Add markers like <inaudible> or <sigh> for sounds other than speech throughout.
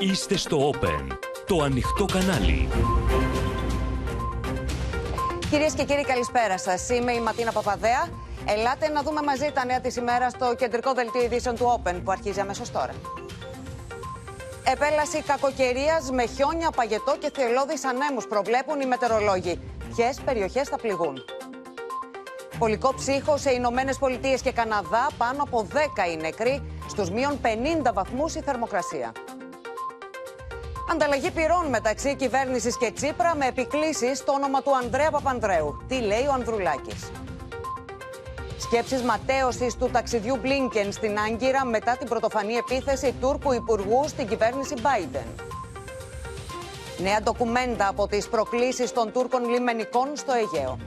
Είστε στο Open, το ανοιχτό κανάλι. Κυρίες και κύριοι καλησπέρα σας. Είμαι η Ματίνα Παπαδέα. Ελάτε να δούμε μαζί τα νέα της ημέρας στο κεντρικό δελτίο ειδήσεων του Open που αρχίζει αμέσως τώρα. Επέλαση κακοκαιρίας με χιόνια, παγετό και θελώδεις ανέμους προβλέπουν οι μετεωρολόγοι. Ποιες περιοχές θα πληγούν; Πολικό ψύχο σε Ηνωμένες Πολιτείες και Καναδά, πάνω από 10 οι νεκροί, στους μείον 50 βαθμούς η θερμοκρασία. Ανταλλαγή πυρών μεταξύ κυβέρνησης και Τσίπρα με επικλήσεις στο όνομα του Ανδρέα Παπανδρέου. Τι λέει ο Ανδρουλάκης; Σκέψεις ματέωσης του ταξιδιού Μπλίνκεν στην Άγκυρα μετά την πρωτοφανή επίθεση Τούρκου Υπουργού στην κυβέρνηση Biden. Νέα ντοκουμέντα από τις προκλήσεις των Τούρκων λιμενικών στο Αιγαίο.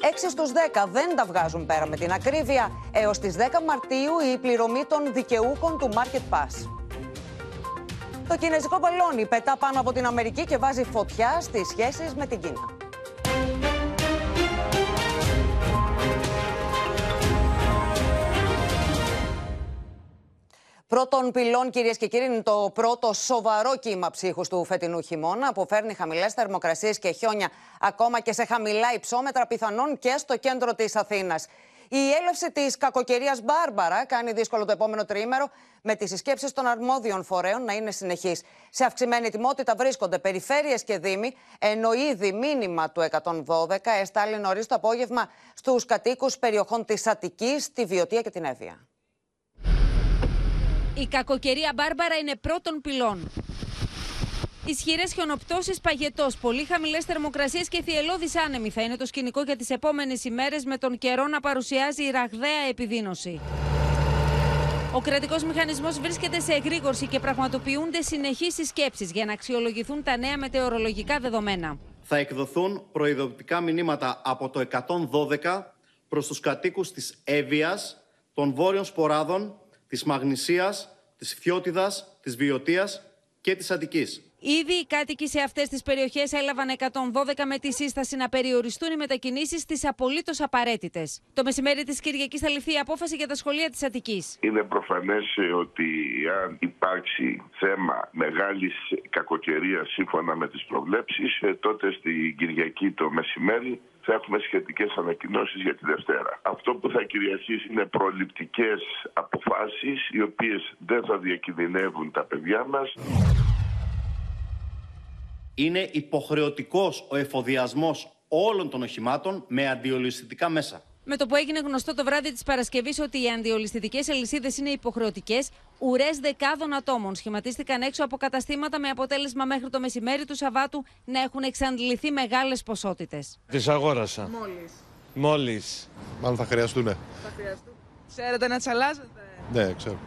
6 στους 10 δεν τα βγάζουν πέρα με την ακρίβεια. Έως τις 10 Μαρτίου η πληρωμή των δικαιούχων του Market Pass. Το κινέζικο μπαλόνι πετά πάνω από την Αμερική και βάζει φωτιά στις σχέσεις με την Κίνα. Πρώτον πυλών, κυρίες και κύριοι, είναι το πρώτο σοβαρό κύμα ψύχους του φετινού χειμώνα που φέρνει χαμηλές θερμοκρασίες και χιόνια ακόμα και σε χαμηλά υψόμετρα, πιθανόν και στο κέντρο της Αθήνας. Η έλευση της κακοκαιρίας Μπάρμπαρα κάνει δύσκολο το επόμενο τριήμερο, με τις συσκέψεις των αρμόδιων φορέων να είναι συνεχείς. Σε αυξημένη ετοιμότητα βρίσκονται περιφέρειες και δήμοι, ενώ ήδη μήνυμα του 112 έσταλει νωρίς το απόγευμα στους κατοίκους περιοχών της Αττικής, τη Βιωτία και την Εύβοια. Η κακοκαιρία Μπάρμπαρα είναι πρώτον πυλών. Ισχυρές χιονοπτώσεις, παγετός, πολύ χαμηλές θερμοκρασίες και θυελώδεις άνεμοι θα είναι το σκηνικό για τις επόμενες ημέρες, με τον καιρό να παρουσιάζει ραγδαία επιδείνωση. Ο κρατικός μηχανισμός βρίσκεται σε εγρήγορση και πραγματοποιούνται συνεχείς συσκέψεις για να αξιολογηθούν τα νέα μετεωρολογικά δεδομένα. Θα εκδοθούν προειδοποιητικά μηνύματα από το 112 προς τους κατοίκους της Εύβοιας, των Βόρειων Σποράδων, της Μαγνησίας, της Φιώτιδας, της Βιωτίας και της Αττικής. Ήδη οι κάτοικοι σε αυτές τις περιοχές έλαβαν 112 με τη σύσταση να περιοριστούν οι μετακινήσεις στι απολύτως απαραίτητες. Το μεσημέρι της Κυριακής θα ληφθεί η απόφαση για τα σχολεία της Αττικής. Είναι προφανές ότι αν υπάρξει θέμα μεγάλης κακοκαιρίας σύμφωνα με τις προβλέψεις, ε, τότε στην Κυριακή το μεσημέρι θα έχουμε σχετικές ανακοινώσεις για τη Δευτέρα. Αυτό που θα κυριαρχήσει είναι προληπτικές αποφάσεις οι οποίες δεν θα διακινδυνεύουν τα παιδιά μας. Είναι υποχρεωτικός ο εφοδιασμός όλων των οχημάτων με αντιολιστικά μέσα. Με το που έγινε γνωστό το βράδυ της Παρασκευής ότι οι αντιολιστητικέ αλυσίδε είναι υποχρεωτικές, ουρές δεκάδων ατόμων σχηματίστηκαν έξω από καταστήματα με αποτέλεσμα μέχρι το μεσημέρι του Σαββάτου να έχουν εξαντληθεί μεγάλες ποσότητες. Τις αγόρασα. Μόλις. Μόλις. Μάλλον θα χρειαστούν. Θα χρειαστούν. Ξέρετε να τι αλλάζετε. Ναι, ξέρω.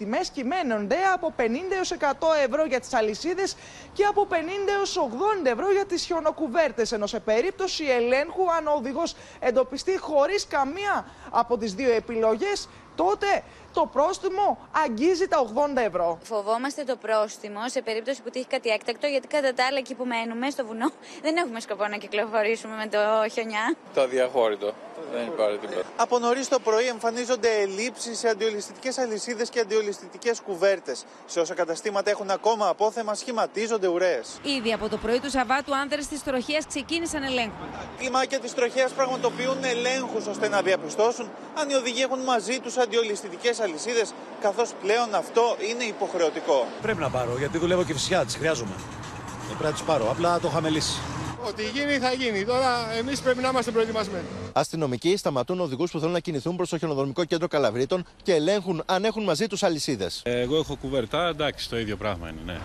Τιμές κυμαίνονται από 50 έως 100 ευρώ για τις αλυσίδες και από 50 έως 80 ευρώ για τις χιονοκουβέρτες. Ενώ σε περίπτωση ελέγχου, αν ο οδηγός εντοπιστεί χωρίς καμία από τις δύο επιλογές, τότε το πρόστιμο αγγίζει τα 80 ευρώ. Φοβόμαστε το πρόστιμο σε περίπτωση που τύχει κάτι έκτακτο, γιατί κατά τα άλλα εκεί που μένουμε, στο βουνό, <laughs> δεν έχουμε σκοπό να κυκλοφορήσουμε με το χιονιά. Το αδιαχώρητο. Δεν υπάρχει τίποτα. Από νωρίς το πρωί εμφανίζονται ελλείψεις σε αντιολιστικέ αλυσίδες και αντιολιστικέ κουβέρτες. Σε όσα καταστήματα έχουν ακόμα απόθεμα, σχηματίζονται ουρές. Ήδη από το πρωί του Σαββάτου, άνδρες της τροχέα ξεκίνησαν ελέγχους. Κλιμάκια της τροχέα πραγματοποιούν ελέγχους ώστε να διαπιστώσουν αν οι οδηγοί έχουν μαζί τους αντιολιστικέ αλυσίδες, καθώς πλέον αυτό είναι υποχρεωτικό. Πρέπει να πάρω γιατί δουλεύω και φυσικά τις χρειάζομαι. Δεν πρέπει να τις πάρω. Απλά το είχαμε λύσει. Ό,τι γίνει θα γίνει. Τώρα εμείς πρέπει να είμαστε προετοιμασμένοι. Αστυνομικοί σταματούν οδηγούς που θέλουν να κινηθούν προς το χιονοδρομικό κέντρο Καλαβρίτων και ελέγχουν αν έχουν μαζί τους αλυσίδες. Εγώ έχω κουβέρτα, εντάξει, το ίδιο πράγμα είναι, ναι.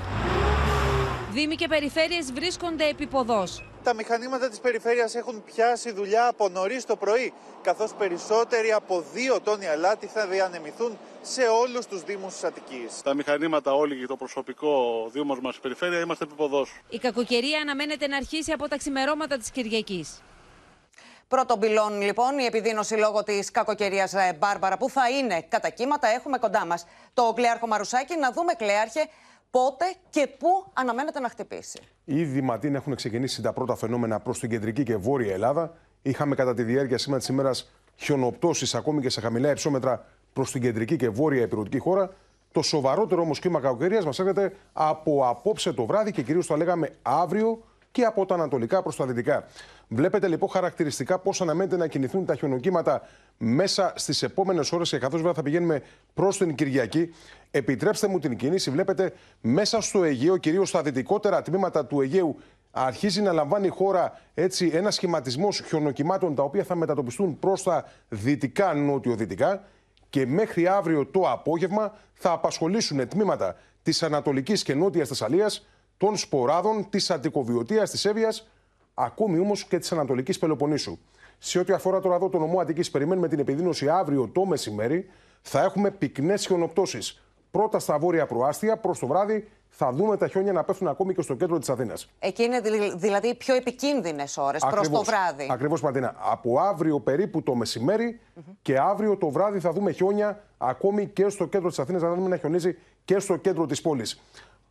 Δήμοι και περιφέρειες βρίσκονται επίποδός. Τα μηχανήματα της περιφέρειας έχουν πιάσει δουλειά από νωρίς το πρωί, καθώς περισσότεροι από δύο τόνοι αλάτι θα διανεμηθούν σε όλους τους Δήμους της Αττικής. Τα μηχανήματα όλοι και το προσωπικό Δήμος μας περιφέρεια είμαστε επίποδός. Η κακοκαιρία αναμένεται να αρχίσει από τα ξημερώματα της Κυριακής. Πρώτον πυλών, λοιπόν, η επιδείνωση λόγω της κακοκαιρίας Μπάρμπαρα, που θα είναι; Κατά κύματα, έχουμε κοντά μας το Κλέαρχο Μαρουσάκη. Να δούμε, Κλέαρχε, πότε και πού αναμένεται να χτυπήσει. Ήδη Ματίν έχουν ξεκινήσει τα πρώτα φαινόμενα προς την κεντρική και βόρεια Ελλάδα. Είχαμε κατά τη διάρκεια σήμερα τη ημέρας χιονοπτώσεις ακόμη και σε χαμηλά υψόμετρα προς την κεντρική και βόρεια επιρωτική χώρα. Το σοβαρότερο όμως κύμα κακοκαιρίας μας έρχεται από απόψε το βράδυ και κυρίως θα λέγαμε αύριο και από τα ανατολικά προς τα δυτικά. Βλέπετε λοιπόν χαρακτηριστικά πώς αναμένεται να κινηθούν τα χιονοκύματα μέσα στις επόμενες ώρες και καθώς βέβαια θα πηγαίνουμε προς την Κυριακή. Επιτρέψτε μου την κίνηση. Βλέπετε μέσα στο Αιγαίο, κυρίως στα δυτικότερα τμήματα του Αιγαίου, αρχίζει να λαμβάνει η χώρα έτσι ένα σχηματισμός χιονοκυμάτων τα οποία θα μετατοπιστούν προς τα δυτικά νότιο-δυτικά και μέχρι αύριο το απόγευμα θα απασχολήσουν τμήματα της Ανατολικής και Νότιας Θεσσαλίας, των Σποράδων, της Αττικοβιωτία, της Εύβοιας, ακόμη όμως και της Ανατολικής Πελοποννήσου. Σε ό,τι αφορά τώρα εδώ το νομό Αττικής, περιμένουμε την επιδείνωση αύριο το μεσημέρι. Θα έχουμε πυκνές χιονοπτώσεις. Πρώτα στα βόρεια προάστια, προς το βράδυ θα δούμε τα χιόνια να πέφτουν ακόμη και στο κέντρο της Αθήνας. Εκεί είναι δηλαδή οι πιο επικίνδυνες ώρες προς το βράδυ. Ακριβώς, Μαρτίνα. Από αύριο περίπου το μεσημέρι και αύριο το βράδυ θα δούμε χιόνια ακόμη και στο κέντρο της Αθήνας. Θα δούμε να χιονίζει και στο κέντρο της πόλης.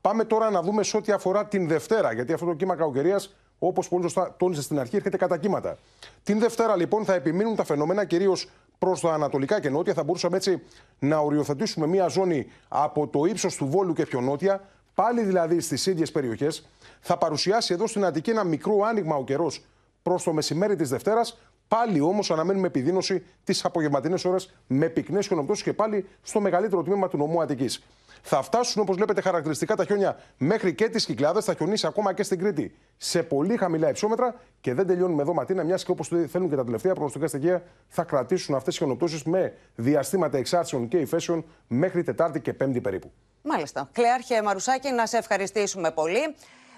Πάμε τώρα να δούμε σε ό,τι αφορά την Δευτέρα, γιατί αυτό το κύμα κακοκαιρίας, όπως πολύ σωστά τόνισε στην αρχή, έρχεται κατά κύματα. Την Δευτέρα λοιπόν θα επιμείνουν τα φαινόμενα κυρίως προς τα ανατολικά και νότια. Θα μπορούσαμε έτσι να οριοθετήσουμε μία ζώνη από το ύψος του Βόλου και πιο νότια, πάλι δηλαδή στις ίδιες περιοχές. Θα παρουσιάσει εδώ στην Αττική ένα μικρό άνοιγμα ο καιρός προς το μεσημέρι της Δευτέρας. Πάλι όμως αναμένουμε επιδείνωση τις απογευματινές ώρες με πυκνές χιονοπτώσεις και πάλι στο μεγαλύτερο τμήμα του νομού Αττικής. Θα φτάσουν όπως βλέπετε χαρακτηριστικά τα χιόνια μέχρι και τις Κυκλάδες. Θα χιονίσει ακόμα και στην Κρήτη σε πολύ χαμηλά υψόμετρα. Και δεν τελειώνουμε εδώ ματίνα, μιας και όπως θέλουν και τα τελευταία προγνωστικά στοιχεία, θα κρατήσουν αυτές οι χιονοπτώσεις με διαστήματα εξάρτησεων και υφέσεων μέχρι Τετάρτη και Πέμπτη περίπου. Μάλιστα. Κλεάρχε Μαρουσάκη, να σε ευχαριστήσουμε πολύ.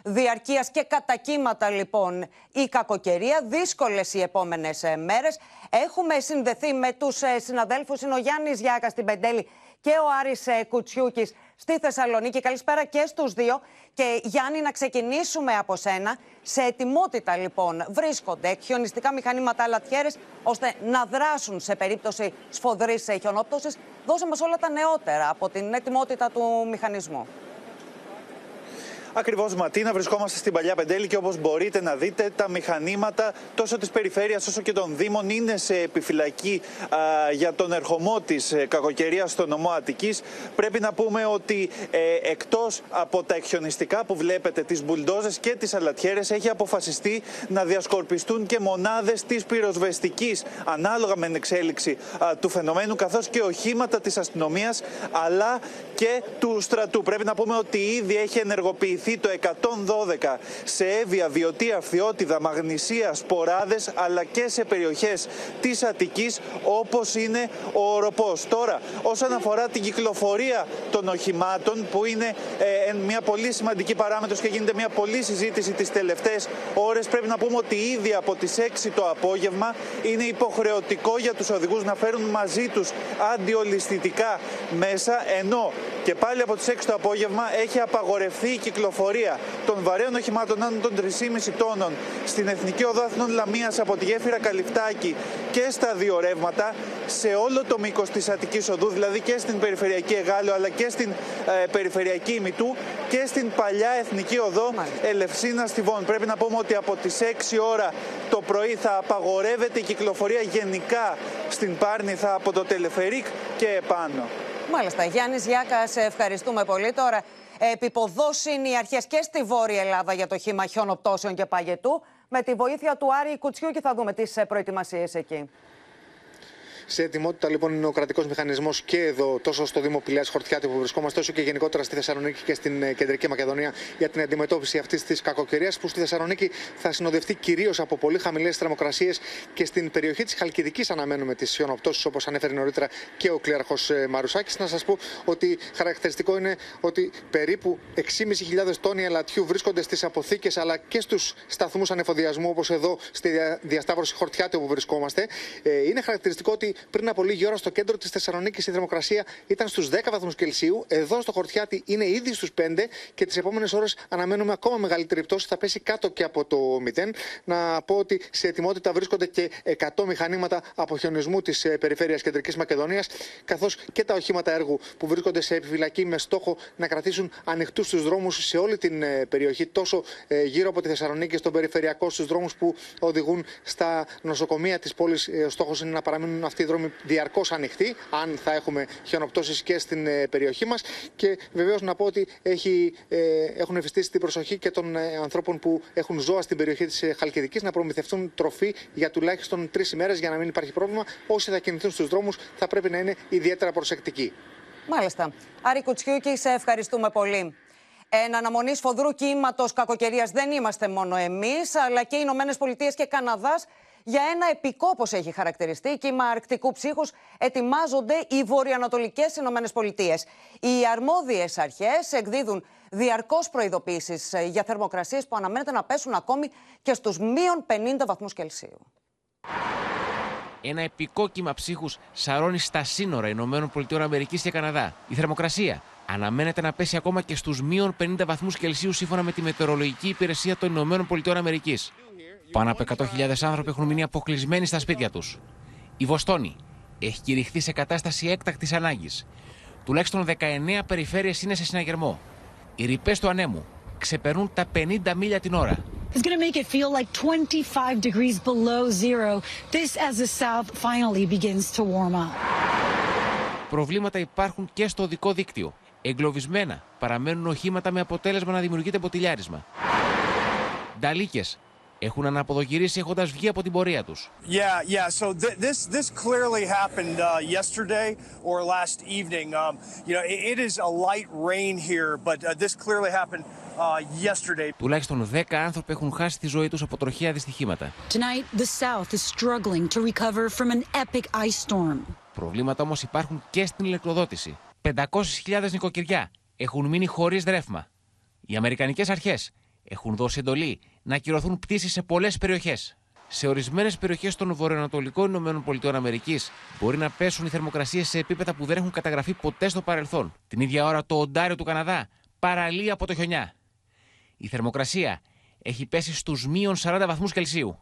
Διαρκείας και κατά λοιπόν η κακοκαιρία. Δύσκολες οι επόμενες μέρες. Έχουμε συνδεθεί με τους ε, συναδέλφους. Είναι ο Γιάννης Γιάκας στην Πεντέλη και ο Άρης ε, Κουτσιούκης στη Θεσσαλονίκη. Καλησπέρα και στους δύο. Και Γιάννη, να ξεκινήσουμε από σένα. Σε ετοιμότητα λοιπόν βρίσκονται χιονιστικά μηχανήματα λατιέρες ώστε να δράσουν σε περίπτωση σφοδρής χιονόπτωσης. Δώσε μας όλα τα νεότερα από την ετοιμότητα του μηχανισμού. Ακριβώς, Ματίνα, βρισκόμαστε στην παλιά Πεντέλη και όπως μπορείτε να δείτε, τα μηχανήματα τόσο της περιφέρειας όσο και των Δήμων είναι σε επιφυλακή α, για τον ερχομό της ε, κακοκαιρίας στο νομό Αττικής. Πρέπει να πούμε ότι ε, εκτός από τα εκχιονιστικά που βλέπετε, τις μπουλντόζες και τις αλατιέρες, έχει αποφασιστεί να διασκορπιστούν και μονάδες της πυροσβεστικής ανάλογα με την εξέλιξη του φαινομένου, καθώς και οχήματα της αστυνομίας αλλά και του στρατού. Πρέπει να πούμε ότι ήδη έχει ενεργοποιηθεί το 112 σε Εύβοια, Βιωτία, Φθιώτιδα, Μαγνησία, Σποράδες αλλά και σε περιοχές της Αττικής όπως είναι ο Οροπός. Τώρα, όσον αφορά την κυκλοφορία των οχημάτων που είναι ε, μια πολύ σημαντική παράμετρος και γίνεται μια πολλή συζήτηση τις τελευταίες ώρες πρέπει να πούμε ότι ήδη από τις 6 το απόγευμα είναι υποχρεωτικό για τους οδηγούς να φέρουν μαζί τους αντιολισθητικά μέσα ενώ και πάλι από τις 6 το απόγευμα έχει απαγορευτεί η κυκλοφορία κυκλοφορία των βαρέων οχημάτων άνω των 3,5 τόνων στην Εθνική Οδό Αθηνών Λαμίας από τη γέφυρα Καλυφτάκη και στα δύο ρεύματα σε όλο το μήκος της Αττικής Οδού, δηλαδή και στην Περιφερειακή Εγάλιο αλλά και στην ε, Περιφερειακή Ημιτού και στην παλιά Εθνική Οδό Ελευσίνα Στιβών. Πρέπει να πούμε ότι από τις 6 ώρα το πρωί θα απαγορεύεται η κυκλοφορία γενικά στην Πάρνηθα από το Τελεφερίκ και επάνω. Μάλιστα. Γιάννης Γιάκα, σε ευχαριστούμε πολύ. Τώρα Επιποδώσει είναι οι αρχές και στη Βόρεια Ελλάδα για το χήμα χιονοπτώσεων και παγετού. Με τη βοήθεια του Άρη Κουτσιού και θα δούμε τις ε, προετοιμασίες εκεί. Σε ετοιμότητα λοιπόν είναι ο κρατικός μηχανισμός και εδώ, τόσο στο Δήμο Πηλέα Χορτιάτη που βρισκόμαστε, όσο και γενικότερα στη Θεσσαλονίκη και στην ε, Κεντρική Μακεδονία για την αντιμετώπιση αυτής της κακοκαιρίας που στη Θεσσαλονίκη θα συνοδευτεί κυρίως από πολύ χαμηλές θερμοκρασίες και στην περιοχή της Χαλκιδικής αναμένουμε τις χιονοπτώσει όπως ανέφερε νωρίτερα και ο κλήραρχο ε, Μαρουσάκης. Να σας πω ότι χαρακτηριστικό είναι ότι περίπου 6.500 τόνοι ελατιού βρίσκονται στις αποθήκες αλλά και στους σταθμούς ανεφοδιασμού όπως εδώ στη διασταύρωση Χορτιάτη όπου βρισκόμαστε. Ε, είναι χαρακτηριστικό ότι πριν από λίγη ώρα στο κέντρο της Θεσσαλονίκης η θερμοκρασία ήταν στους 10 βαθμούς Κελσίου. Εδώ στο Χορτιάτι είναι ήδη στους 5 και τις επόμενες ώρες αναμένουμε ακόμα μεγαλύτερη πτώση. Θα πέσει κάτω και από το 0. Να πω ότι σε ετοιμότητα βρίσκονται και 100 μηχανήματα αποχιονισμού της ε, περιφέρειας Κεντρικής Μακεδονίας, καθώς και τα οχήματα έργου που βρίσκονται σε επιφυλακή με στόχο να κρατήσουν ανοιχτούς τους δρόμους σε όλη την ε, περιοχή, τόσο ε, γύρω από τη Θεσσαλονίκη, στον περιφερειακό, στους δρόμους που οδηγούν στα νοσοκομεία της πόλης. Ο στόχος είναι να παραμείνουν αυτοί δρόμοι διαρκώς ανοιχτοί, αν θα έχουμε χιονοπτώσεις και στην ε, περιοχή μας. Και βεβαίως να πω ότι έχει, ε, έχουν ευαισθήσει την προσοχή και των ε, ανθρώπων που έχουν ζώα στην περιοχή της Χαλκιδικής να προμηθευτούν τροφή για τουλάχιστον τρεις ημέρες για να μην υπάρχει πρόβλημα. Όσοι θα κινηθούν στους δρόμους θα πρέπει να είναι ιδιαίτερα προσεκτικοί. Μάλιστα. Άρη Κουτσιούκη, σε ευχαριστούμε πολύ. Εν αναμονής σφοδρού κύματος κακοκαιρίας δεν είμαστε μόνο εμείς, αλλά και οι Ηνωμένες Πολιτείες και Καναδάς για ένα επικό, όπως έχει χαρακτηριστεί, κύμα αρκτικού ψύχους, ετοιμάζονται οι βορειοανατολικές Ηνωμένες Πολιτείες. Οι αρμόδιες αρχές εκδίδουν διαρκώς προειδοποίησεις για θερμοκρασίες που αναμένεται να πέσουν ακόμη και στους μείον 50 βαθμούς Κελσίου. Ένα επικό κύμα ψύχους σαρώνει στα σύνορα Ηνωμένων Πολιτείων Αμερικής και Καναδά. Η θερμοκρασία αναμένεται να πέσει ακόμα και στους μείον 50 βαθμούς Κελσίου σύμφωνα με τη Μετεωρολογική Υπηρεσία των Ηνωμένων Πολιτείων Αμερικής. Πάνω από 100.000 άνθρωποι έχουν μείνει αποκλεισμένοι στα σπίτια τους. Η Βοστόνη έχει κηρυχθεί σε κατάσταση έκτακτης ανάγκης. Τουλάχιστον 19 περιφέρειες είναι σε συναγερμό. Οι ρηπές του ανέμου ξεπερνούν τα 50 μίλια την ώρα. It's going to make it feel like 25 degrees below zero. This as the south finally begins to warm up. Προβλήματα υπάρχουν και στο οδικό δίκτυο. Εγκλωβισμένα παραμένουν οχήματα με αποτέλεσμα να δημιουργείται ποτηλιάρισμα. Νταλίκες έχουν αναποδογυρίσει έχοντας βγει από την πορεία τους. Yeah, yeah. So th this this clearly happened uh, yesterday or last evening. Um, you know, it, it is a light rain here, but uh, this clearly happened uh, yesterday. Τουλάχιστον 10 άνθρωποι έχουν χάσει τη ζωή τους από τροχαία δυστυχήματα. Tonight, the South is struggling to recover from an epic ice storm. Προβλήματα όμως υπάρχουν και στην ηλεκτροδότηση. 500.000 νοικοκυριά έχουν μείνει χωρίς ρεύμα. Οι Αμερικανικές αρχές έχουν δώσει εντολή να ακυρωθούν πτήσεις σε πολλές περιοχές. Σε ορισμένες περιοχές των βορειοανατολικών ΗΠΑ μπορεί να πέσουν οι θερμοκρασίες σε επίπεδα που δεν έχουν καταγραφεί ποτέ στο παρελθόν. Την ίδια ώρα το Οντάριο του Καναδά παραλύει από το χιονιά. Η θερμοκρασία έχει πέσει στους μείον 40 βαθμούς Κελσίου.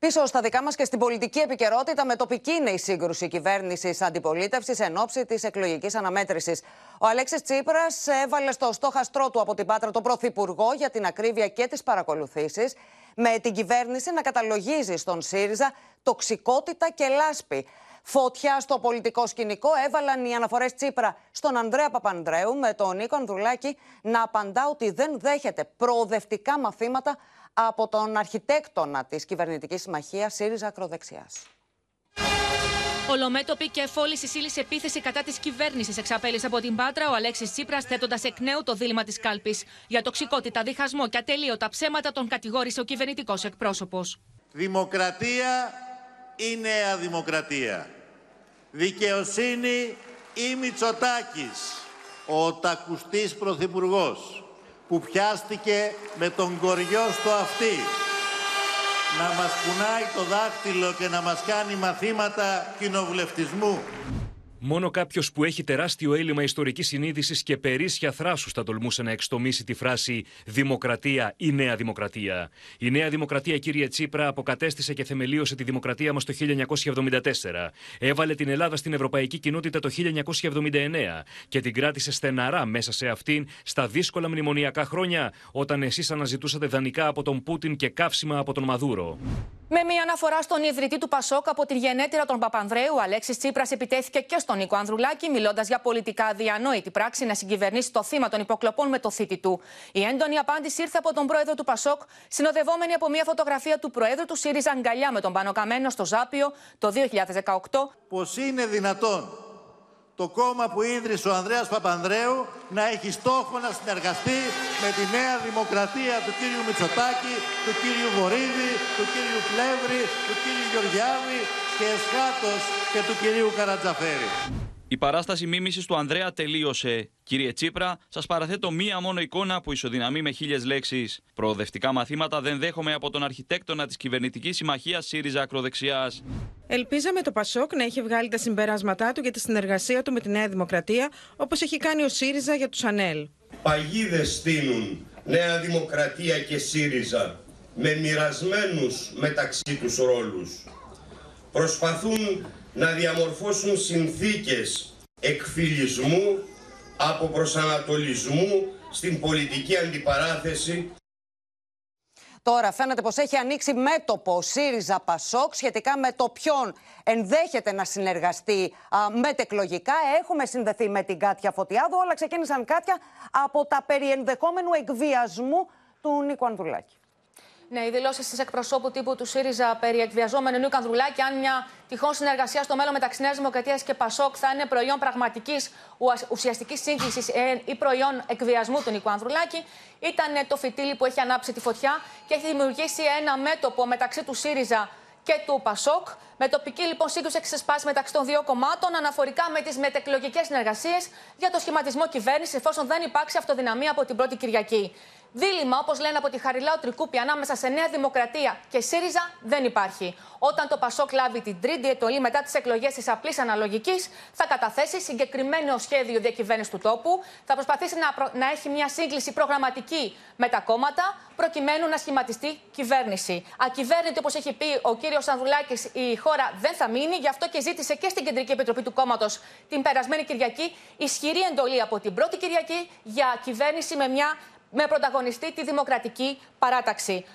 Πίσω στα δικά μας και στην πολιτική επικαιρότητα, με τοπική είναι η σύγκρουση κυβέρνησης αντιπολίτευσης εν ώψη της εκλογικής αναμέτρησης. Ο Αλέξης Τσίπρας έβαλε στο στόχαστρό του από την Πάτρα τον Πρωθυπουργό για την ακρίβεια και τις παρακολουθήσεις, με την κυβέρνηση να καταλογίζει στον ΣΥΡΙΖΑ τοξικότητα και λάσπη. Φωτιά στο πολιτικό σκηνικό έβαλαν οι αναφορές Τσίπρα στον Ανδρέα Παπανδρέου, με τον Νίκο Ανδρουλάκη να απαντά ότι δεν δέχεται προοδευτικά μαθήματα από τον αρχιτέκτονα της κυβερνητικής συμμαχίας ΣΥΡΙΖΑ Ακροδεξιάς. Ολομέτωπη και εφόλη σύλλη επίθεση κατά της κυβέρνησης εξαπέλυσε από την Πάτρα ο Αλέξης Τσίπρας, θέτοντας εκ νέου το δίλημα της κάλπης. Για τοξικότητα, διχασμό και ατελείωτα ψέματα τον κατηγόρησε ο κυβερνητικός εκπρόσωπος. Δημοκρατία ή νέα δημοκρατία; Δικαιοσύνη ή Μητσοτάκης, ο τακουστής πρωθυπουργός; Που πιάστηκε με τον κοριό στο αυτί να μας κουνάει το δάχτυλο και να μας κάνει μαθήματα κοινοβουλευτισμού. Μόνο κάποιος που έχει τεράστιο έλλειμμα ιστορικής συνείδησης και περίσσια θράσου θα τολμούσε να εξτομίσει τη φράση Δημοκρατία ή Νέα Δημοκρατία. Η Νέα Δημοκρατία, κύριε Τσίπρα, αποκατέστησε και θεμελίωσε τη δημοκρατία μας το 1974. Έβαλε την Ελλάδα στην ευρωπαϊκή κοινότητα το 1979 και την κράτησε στεναρά μέσα σε αυτήν στα δύσκολα μνημονιακά χρόνια, όταν εσείς αναζητούσατε δανεικά από τον Πούτιν και καύσιμα από τον Μαδούρο. Με μια αναφορά στον ιδρυτή του Πασόκ από την γενέτειρα των Παπανδρέου, ο Αλέξης Τσίπρας επιτέθηκε και στον Νίκο Ανδρουλάκη, μιλώντας για πολιτικά αδιανόητη πράξη να συγκυβερνήσει το θύμα των υποκλοπών με το θήτη του. Η έντονη απάντηση ήρθε από τον πρόεδρο του Πασόκ, συνοδευόμενη από μια φωτογραφία του προέδρου του ΣΥΡΙΖΑ Αγκαλιά με τον Πανο Καμένο στο Ζάπιο το 2018. Πώς είναι δυνατόν το κόμμα που ίδρυσε ο Ανδρέας Παπανδρέου να έχει στόχο να συνεργαστεί με τη νέα δημοκρατία του κύριου Μητσοτάκη, του κύριου Βορύδη, του κύριου Πλεύρη, του κύριου Γεωργιάδη και εσχάτως και του κυρίου Καρατζαφέρη. Η παράσταση μίμησης του Ανδρέα τελείωσε. Κύριε Τσίπρα, σας παραθέτω μία μόνο εικόνα που ισοδυναμεί με χίλιες λέξεις. Προοδευτικά μαθήματα δεν δέχομαι από τον αρχιτέκτονα της κυβερνητικής συμμαχίας ΣΥΡΙΖΑ Ακροδεξιάς. Ελπίζαμε το Πασόκ να έχει βγάλει τα συμπεράσματά του για τη συνεργασία του με τη Νέα Δημοκρατία, όπως έχει κάνει ο ΣΥΡΙΖΑ για τους ΑΝΕΛ. Παγίδες στείνουν Νέα Δημοκρατία και ΣΥΡΙΖΑ με μοιρασμένους μεταξύ τους ρόλους. Προσπαθούν να διαμορφώσουν συνθήκες εκφυλισμού, από προσανατολισμού στην πολιτική αντιπαράθεση Τώρα φαίνεται πως έχει ανοίξει μέτωπο ΣΥΡΙΖΑ Πασόκ σχετικά με το ποιον ενδέχεται να συνεργαστεί α, μετεκλογικά. Έχουμε συνδεθεί με την Κάτια Φωτιάδου. Όλα ξεκίνησαν Κάτια από τα περί ενδεχόμενου εκβιασμού του Νίκου Ανδουλάκη. Ναι, οι δηλώσεις της εκπροσώπου τύπου του ΣΥΡΙΖΑ περί εκβιαζόμενου Νίκου Ανδρουλάκη, αν μια τυχόν συνεργασία στο μέλλον μεταξύ Νέας Δημοκρατίας και Πασόκ θα είναι προϊόν πραγματικής ουσιαστικής σύγκλησης ή προϊόν εκβιασμού του Νίκου Ανδρουλάκη, ήταν το φυτίλι που έχει ανάψει τη φωτιά και έχει δημιουργήσει ένα μέτωπο μεταξύ του ΣΥΡΙΖΑ και του Πασόκ. Με τοπική λοιπόν σύγκρουση έχει ξεσπάσει μεταξύ των δύο κομμάτων αναφορικά με τις μετεκλογικές συνεργασίες για το σχηματισμό κυβέρνησης, εφόσον δεν υπάρξει αυτοδυναμία από την πρώτη Κυριακή. Δίλημα, όπως λένε από τη Χαριλάου Τρικούπη, ανάμεσα σε Νέα Δημοκρατία και ΣΥΡΙΖΑ δεν υπάρχει. Όταν το Πασόκ λάβει την τρίτη ετολή μετά τις εκλογές της απλής αναλογικής, θα καταθέσει συγκεκριμένο σχέδιο διακυβέρνησης του τόπου, θα προσπαθήσει να, να έχει μια σύγκληση προγραμματική με τα κόμματα, προκειμένου να σχηματιστεί κυβέρνηση. Ακυβέρνητη, όπως έχει πει ο κύριος Ανδρουλάκης, η χώρα δεν θα μείνει, γι' αυτό και ζήτησε και στην Κεντρική Επιτροπή του Κόμματος την περασμένη Κυριακή ισχυρή εντολή από την πρώτη Κυριακή για κυβέρνηση με μια με πρωταγωνιστή τη Δημοκρατική Παράταξη.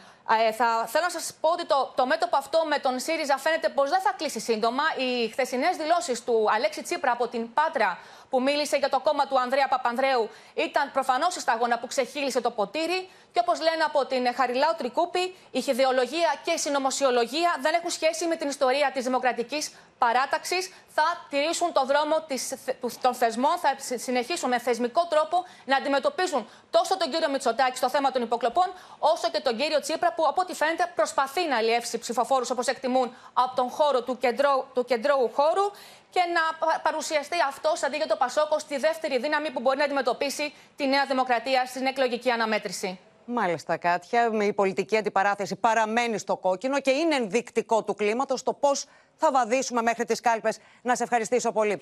Ε, θα, θέλω να σας πω ότι το, το μέτωπο αυτό με τον ΣΥΡΙΖΑ φαίνεται πως δεν θα κλείσει σύντομα. Οι χθεσινές δηλώσεις του Αλέξη Τσίπρα από την Πάτρα, που μίλησε για το κόμμα του Ανδρέα Παπανδρέου, ήταν προφανώς η σταγόνα που ξεχύλισε το ποτήρι. Και όπως λένε από την Χαριλάου Τρικούπη, η χειδεολογία και η συνωμοσιολογία δεν έχουν σχέση με την ιστορία της Δημοκρατικής Παράταξης. Θα τηρήσουν το δρόμο της, των θεσμών, θα συνεχίσουν με θεσμικό τρόπο να αντιμετωπίζουν τόσο τον κύριο Μητσοτάκη στο θέμα των υποκλοπών, όσο και τον κύριο Τσίπρα, που από ό,τι φαίνεται προσπαθεί να αλλιεύσει ψηφοφόρους όπως εκτιμούν από τον χώρο του, κεντρό, του κεντρώου χώρου και να παρουσιαστεί αυτός αντί για το Πασόκο στη δεύτερη δύναμη που μπορεί να αντιμετωπίσει τη Νέα Δημοκρατία στην εκλογική αναμέτρηση. Μάλιστα, Κάτια. Η πολιτική αντιπαράθεση παραμένει στο κόκκινο και είναι ενδεικτικό του κλίματος το πώς θα βαδίσουμε μέχρι τις κάλπες. Να σε ευχαριστήσω πολύ.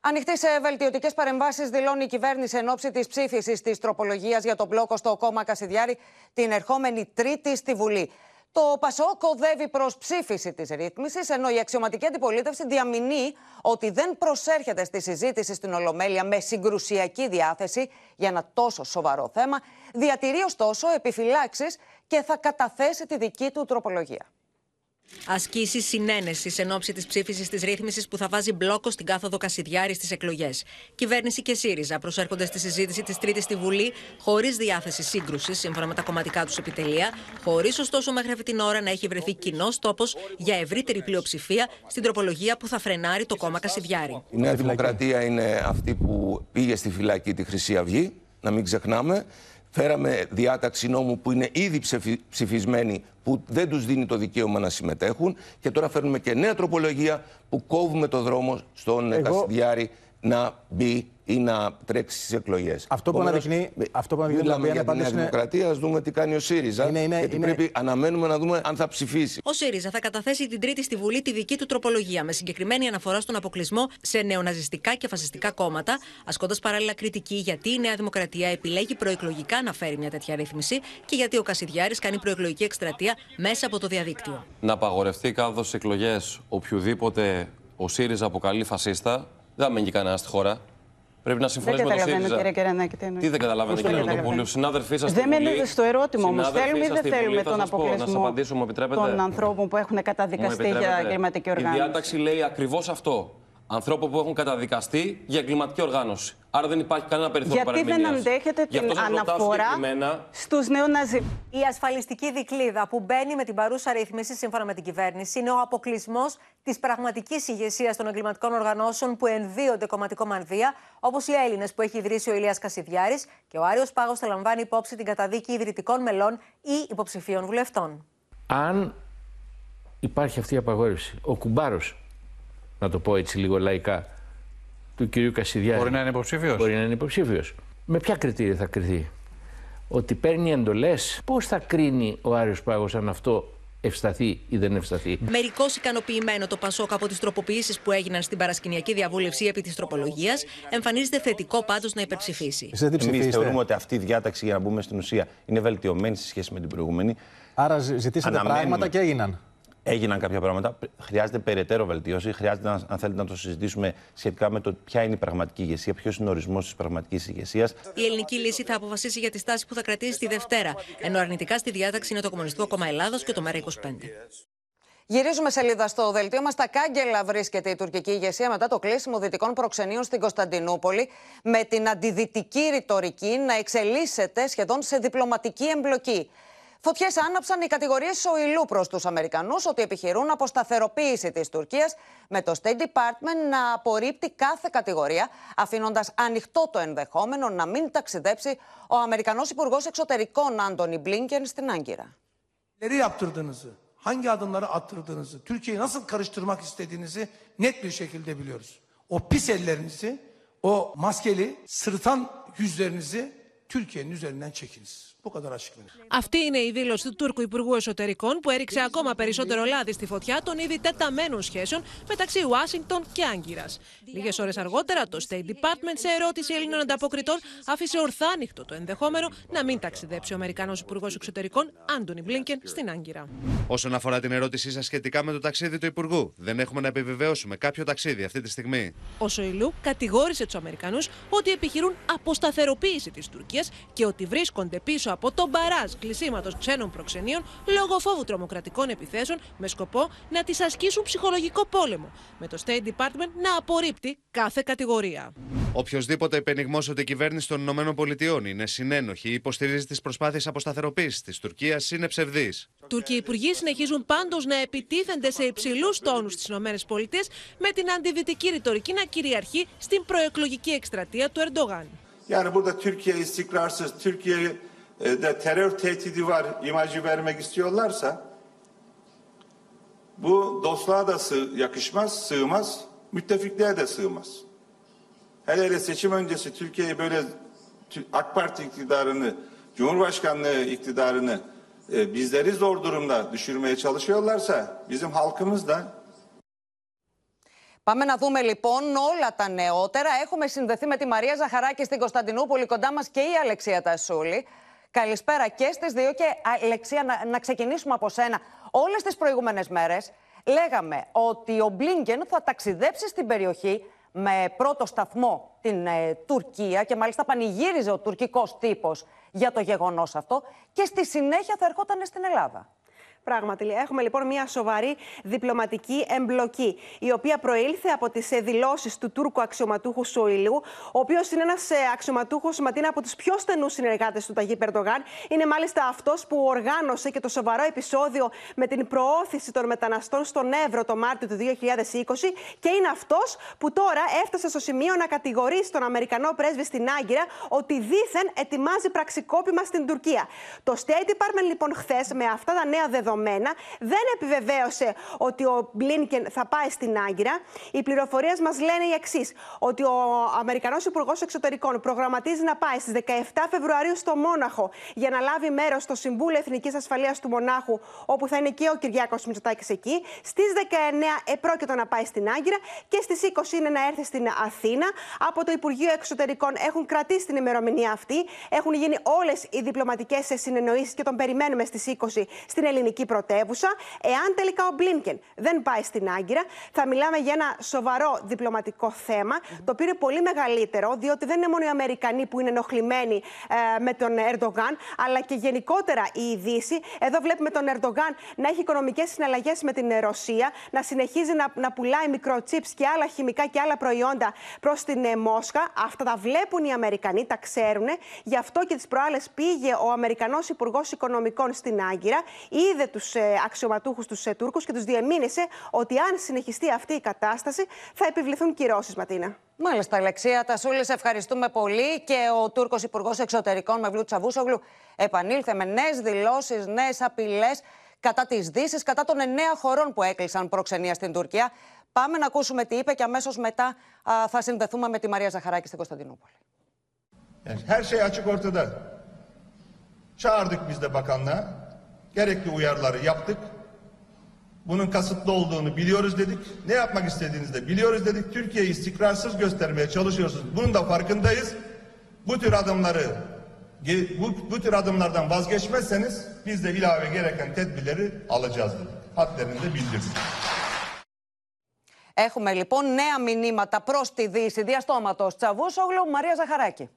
Ανοιχτή σε βελτιωτικές παρεμβάσεις δηλώνει η κυβέρνηση εν ώψη της ψήφισης της τροπολογίας για τον μπλόκο στο κόμμα Κασιδιάρη την ερχόμενη Τρίτη στη Βουλή. Το ΠΑΣΟΚ οδεύει προς ψήφιση της ρύθμισης, ενώ η αξιωματική αντιπολίτευση διαμηνεί ότι δεν προσέρχεται στη συζήτηση στην Ολομέλεια με συγκρουσιακή διάθεση για ένα τόσο σοβαρό θέμα. Διατηρεί ωστόσο επιφυλάξεις και θα καταθέσει τη δική του τροπολογία. Ασκήσεις συνένεσης εν ώψη της ψήφισης της ρύθμισης που θα βάζει μπλόκο στην κάθοδο Κασιδιάρη στις εκλογές. Κυβέρνηση και ΣΥΡΙΖΑ προσέρχονται στη συζήτηση της Τρίτης στη Βουλή χωρίς διάθεση σύγκρουσης σύμφωνα με τα κομματικά τους επιτελεία, χωρίς ωστόσο μέχρι αυτή την ώρα να έχει βρεθεί κοινός τόπος για ευρύτερη πλειοψηφία στην τροπολογία που θα φρενάρει το κόμμα Κασιδιάρη. Η Νέα Δημοκρατία είναι αυτή που πήγε στη φυλακή τη Χρυσή Αυγή, να μην ξεχνάμε. Φέραμε διάταξη νόμου που είναι ήδη ψηφισμένη, που δεν τους δίνει το δικαίωμα να συμμετέχουν. Και τώρα φέρνουμε και νέα τροπολογία που κόβουμε το δρόμο στον Εγώ... Κασιδιάρη να μπει ή να τρέξει στις εκλογές. Αυτό που αναδεικνύει. Αυτό που αναδεικνύει μιλάμε για τη Νέα Δημοκρατία, ας δούμε τι κάνει ο ΣΥΡΙΖΑ. Είναι, είναι, γιατί είναι... πρέπει αναμένουμε να δούμε αν θα ψηφίσει. Ο ΣΥΡΙΖΑ θα καταθέσει την Τρίτη στη Βουλή τη δική του τροπολογία με συγκεκριμένη αναφορά στον αποκλεισμό σε νεοναζιστικά και φασιστικά κόμματα, ασκώντας παράλληλα κριτική γιατί η Νέα Δημοκρατία επιλέγει προεκλογικά να φέρει μια τέτοια ρύθμιση και γιατί ο Κασιδιάρης κάνει προεκλογική εκστρατεία μέσα από το διαδίκτυο. Να απαγορευτεί κάθος εκλογές οποιοδήποτε ο ΣΥΡΙΖΑ αποκαλεί φασίστα, δεν μένει κανένα στη χώρα. Πρέπει να συμφωνήσουμε με τον ΣΥΡΙΖΑ. Κύριε Κερανάκη, τι, τι δεν καταλαβαίνετε, κύριε Κοντοπούλου. Συνάδελφοί σας. Δεν μένετε στο ερώτημα όμω. Θέλουμε ή δεν θέλουμε τον αποκλεισμό των ανθρώπων που έχουν καταδικαστεί για εγκληματική οργάνωση; Η διάταξη λέει ακριβώς αυτό ανθρώπων που έχουν καταδικαστεί για εγκληματική οργάνωση. Άρα δεν υπάρχει κανένα περιθώριο Γιατί δεν αντέχετε την αναφορά στους νεοναζί. Η ασφαλιστική δικλίδα που μπαίνει με την παρούσα ρύθμιση, σύμφωνα με την κυβέρνηση, είναι ο αποκλεισμός της πραγματικής ηγεσίας των εγκληματικών οργανώσεων που ενδύονται κομματικό μανδύα, όπως οι Έλληνες που έχει ιδρύσει ο Ηλίας Κασιδιάρης και ο Άριος Πάγος θα λαμβάνει υπόψη την καταδίκη ιδρυτικών μελών ή υποψηφίων βουλευτών. Αν υπάρχει αυτή η απαγόρευση, ο κουμπάρος να το πω έτσι λίγο λαϊκά, του κυρίου Κασιδιάρη. Μπορεί να είναι υποψήφιος; Μπορεί να είναι υποψήφιος. Με ποια κριτήρια θα κριθεί, Ότι παίρνει εντολές. Πώς θα κρίνει ο Άριος Πάγος αν αυτό ευσταθεί ή δεν ευσταθεί; Μερικώς ικανοποιημένο το Πασόκ από τις τροποποιήσεις που έγιναν στην παρασκηνιακή διαβούλευση επί της τροπολογίας, εμφανίζεται θετικό πάντω να υπερψηφίσει. Εμείς θεωρούμε ότι αυτή η διάταξη, για να μπούμε στην ουσία, είναι βελτιωμένη σε σχέση με την προηγούμενη. Άρα ζητήσατε πράγματα και έγιναν. Έγιναν κάποια πράγματα. Χρειάζεται περαιτέρω βελτίωση. Χρειάζεται, να, αν θέλετε, να το συζητήσουμε σχετικά με το ποια είναι η πραγματική ηγεσία, ποιος είναι ο ορισμός της πραγματικής ηγεσίας. Η ελληνική λύση θα αποφασίσει για τη στάση που θα κρατήσει τη Δευτέρα. Ενώ αρνητικά στη διάταξη είναι το Κομμουνιστικό Κόμμα Ελλάδος και το ΜΕΡΑ25. Γυρίζουμε σελίδα στο δελτίο μας. Τα κάγκελα βρίσκεται η τουρκική ηγεσία μετά το κλείσιμο δυτικών προξενείων στην Κωνσταντινούπολη, με την αντιδυτική ρητορική να εξελίσσεται σχεδόν σε διπλωματική εμπλοκή. Φωτιές άναψαν οι κατηγορίες Σοηλού προς τους Αμερικανούς ότι επιχειρούν αποσταθεροποίηση της Τουρκίας, με το State Department να απορρίπτει κάθε κατηγορία, αφήνοντας ανοιχτό το ενδεχόμενο να μην ταξιδέψει ο Αμερικανός Υπουργός Εξωτερικών Άντωνι Μπλίνκεν στην Άγκυρα. hangi adımları attırdığınızı, Türkiye'yi nasıl karıştırmak istediğinizi net bir şekilde biliyoruz. O pis ellerinizi, o maskeli, sırıtan yüzlerinizi Türkiye'nin üzerinden çekiniz. Bu kadar açık Αυτή είναι η δήλωση του Τούρκου Υπουργού Εσωτερικών που έριξε ακόμα περισσότερο λάδι στη φωτιά των ήδη τεταμένων σχέσεων μεταξύ Ουάσιγκτον και Άγκυρας. Λίγες ώρες αργότερα, το State Department σε ερώτηση Έλληνων ανταποκριτών άφησε ορθάνυχτο το ενδεχόμενο να μην ταξιδέψει ο Αμερικανό Υπουργός Εξωτερικών Άντωνι Μπλίνκεν στην Άγκυρα. Όσον αφορά την ερώτησή σας σχετικά με το ταξίδι του Υπουργού, δεν έχουμε να επιβεβαιώσουμε κάποιο ταξίδι αυτή τη στιγμή. Ο Σοηλού κατηγόρησε τους Αμερικανούς ότι επιχειρούν αποσταθεροποίηση της Τουρκίας και ότι βρίσκονται πίσω από τον μπαράζ κλεισίματος ξένων προξενείων λόγω φόβου τρομοκρατικών επιθέσεων με σκοπό να τις ασκήσουν ψυχολογικό πόλεμο, με το State Department να απορρίπτει κάθε κατηγορία. Οποιοδήποτε υπενιγμό ότι η κυβέρνηση των ΗΠΑ είναι συνένοχη ή υποστηρίζει τις προσπάθειες αποσταθεροποίησης της Τουρκίας είναι ψευδής. Τουρκοί υπουργοί συνεχίζουν πάντως να επιτίθενται σε υψηλούς τόνους στις ΗΠΑ με την αντιδυτική ρητορική να κυριαρχεί στην προεκλογική εκστρατεία του Ερντογάν. Yani burada Türkiye istikrarsız, Türkiye'de terör tehdidi var imajı vermek istiyorlarsa bu dostluğa da sığ, yakışmaz, sığmaz, müttefikliğe de sığmaz. Hele hele seçim öncesi Türkiye'yi böyle AK Parti iktidarını, Cumhurbaşkanlığı iktidarını e, bizleri zor durumda düşürmeye çalışıyorlarsa bizim halkımız da Πάμε να δούμε λοιπόν όλα τα νεότερα. Έχουμε συνδεθεί με τη Μαρία Ζαχαράκη στην Κωνσταντινούπολη. Κοντά μα και η Αλεξία Τασούλη. Καλησπέρα και στις δύο. Και Αλεξία, να, να ξεκινήσουμε από σένα. Όλες τις προηγούμενες μέρες λέγαμε ότι ο Μπλίνκεν θα ταξιδέψει στην περιοχή με πρώτο σταθμό την ε, Τουρκία και μάλιστα πανηγύριζε ο τουρκικός τύπος για το γεγονός αυτό και στη συνέχεια θα ερχόταν στην Ελλάδα. Πράγματι, έχουμε λοιπόν μια σοβαρή διπλωματική εμπλοκή, η οποία προήλθε από τις δηλώσεις του Τούρκου αξιωματούχου Σοηλού, ο οποίος είναι ένας ε, αξιωματούχος ματίνα από τους πιο στενούς συνεργάτες του Ταγί Περντογάν. Είναι μάλιστα αυτός που οργάνωσε και το σοβαρό επεισόδιο με την προώθηση των μεταναστών στον Εύρο το Μάρτιο του 2020 και είναι αυτός που τώρα έφτασε στο σημείο να κατηγορήσει τον Αμερικανό πρέσβη στην Άγκυρα ότι δήθεν ετοιμάζει πραξικόπημα στην Τουρκία. Το State Department λοιπόν χθες με αυτά τα νέα δεδομένα δεν επιβεβαίωσε ότι ο Μπλίνκεν θα πάει στην Άγκυρα. Οι πληροφορίες μας λένε οι εξής: Ότι ο Αμερικανός Υπουργός Εξωτερικών προγραμματίζει να πάει στις 17 Φεβρουαρίου στο Μόναχο για να λάβει μέρος στο Συμβούλιο Εθνικής Ασφαλείας του Μονάχου, όπου θα είναι και ο Κυριάκος Μητσοτάκης εκεί. Στις 19 επρόκειτο να πάει στην Άγκυρα και στις 20 είναι να έρθει στην Αθήνα. Από το Υπουργείο Εξωτερικών έχουν κρατήσει την ημερομηνία αυτή. Έχουν γίνει όλες οι διπλωματικές συνεννοήσεις και τον περιμένουμε στις 20 στην ελληνική πρωτεύουσα. Εάν τελικά ο Μπλίνκεν δεν πάει στην Άγκυρα, θα μιλάμε για ένα σοβαρό διπλωματικό θέμα, το οποίο είναι πολύ μεγαλύτερο, διότι δεν είναι μόνο οι Αμερικανοί που είναι ενοχλημένοι ε, με τον Ερντογάν, αλλά και γενικότερα η Δύση. Εδώ βλέπουμε τον Ερντογάν να έχει οικονομικές συναλλαγές με την Ρωσία, να συνεχίζει να, να πουλάει μικροτσίπς και άλλα χημικά και άλλα προϊόντα προς την ε, Μόσχα. Αυτά τα βλέπουν οι Αμερικανοί, τα ξέρουν. Γι' αυτό και τις προάλλες πήγε ο Αμερικανός Υπουργός Οικονομικών στην Άγκυρα, είδε τους ε, αξιωματούχους τους ε, Τούρκους και τους διεμήνυσε ότι αν συνεχιστεί αυτή η κατάσταση θα επιβληθούν κυρώσεις, Ματίνα. Μάλιστα, Αλεξία Τασούλη, ευχαριστούμε πολύ. Και ο Τούρκος Υπουργός Εξωτερικών Μευλού Τσαβούσογλου επανήλθε με νέες δηλώσεις, νέες απειλές κατά της Δύσης, κατά των εννέα χωρών που έκλεισαν προξενία στην Τουρκία. Πάμε να ακούσουμε τι είπε και αμέσως μετά α, θα συνδεθούμε με τη Μαρία Ζαχαράκη στην Κωνσταντινούπολη. Her şey açık ortada. Çağırdık biz de bakanlığa. Gerekli uyarıları yaptık. Bunun kasıtlı olduğunu biliyoruz dedik. Ne yapmak istediğinizi de biliyoruz dedik. Türkiye'yi istikrarsız göstermeye çalışıyorsunuz. Bunun da farkındayız. Bu tür adımları bu, bu tür adımlardan vazgeçmezseniz biz de ilave gereken tedbirleri alacağız dedik. hadlerinde bildirdik. Έχουμε λοιπόν νέα μηνύματα προς τη Δύση. Διαστόματος Τσαβούσογλου, Μαρία Ζαχαράκη.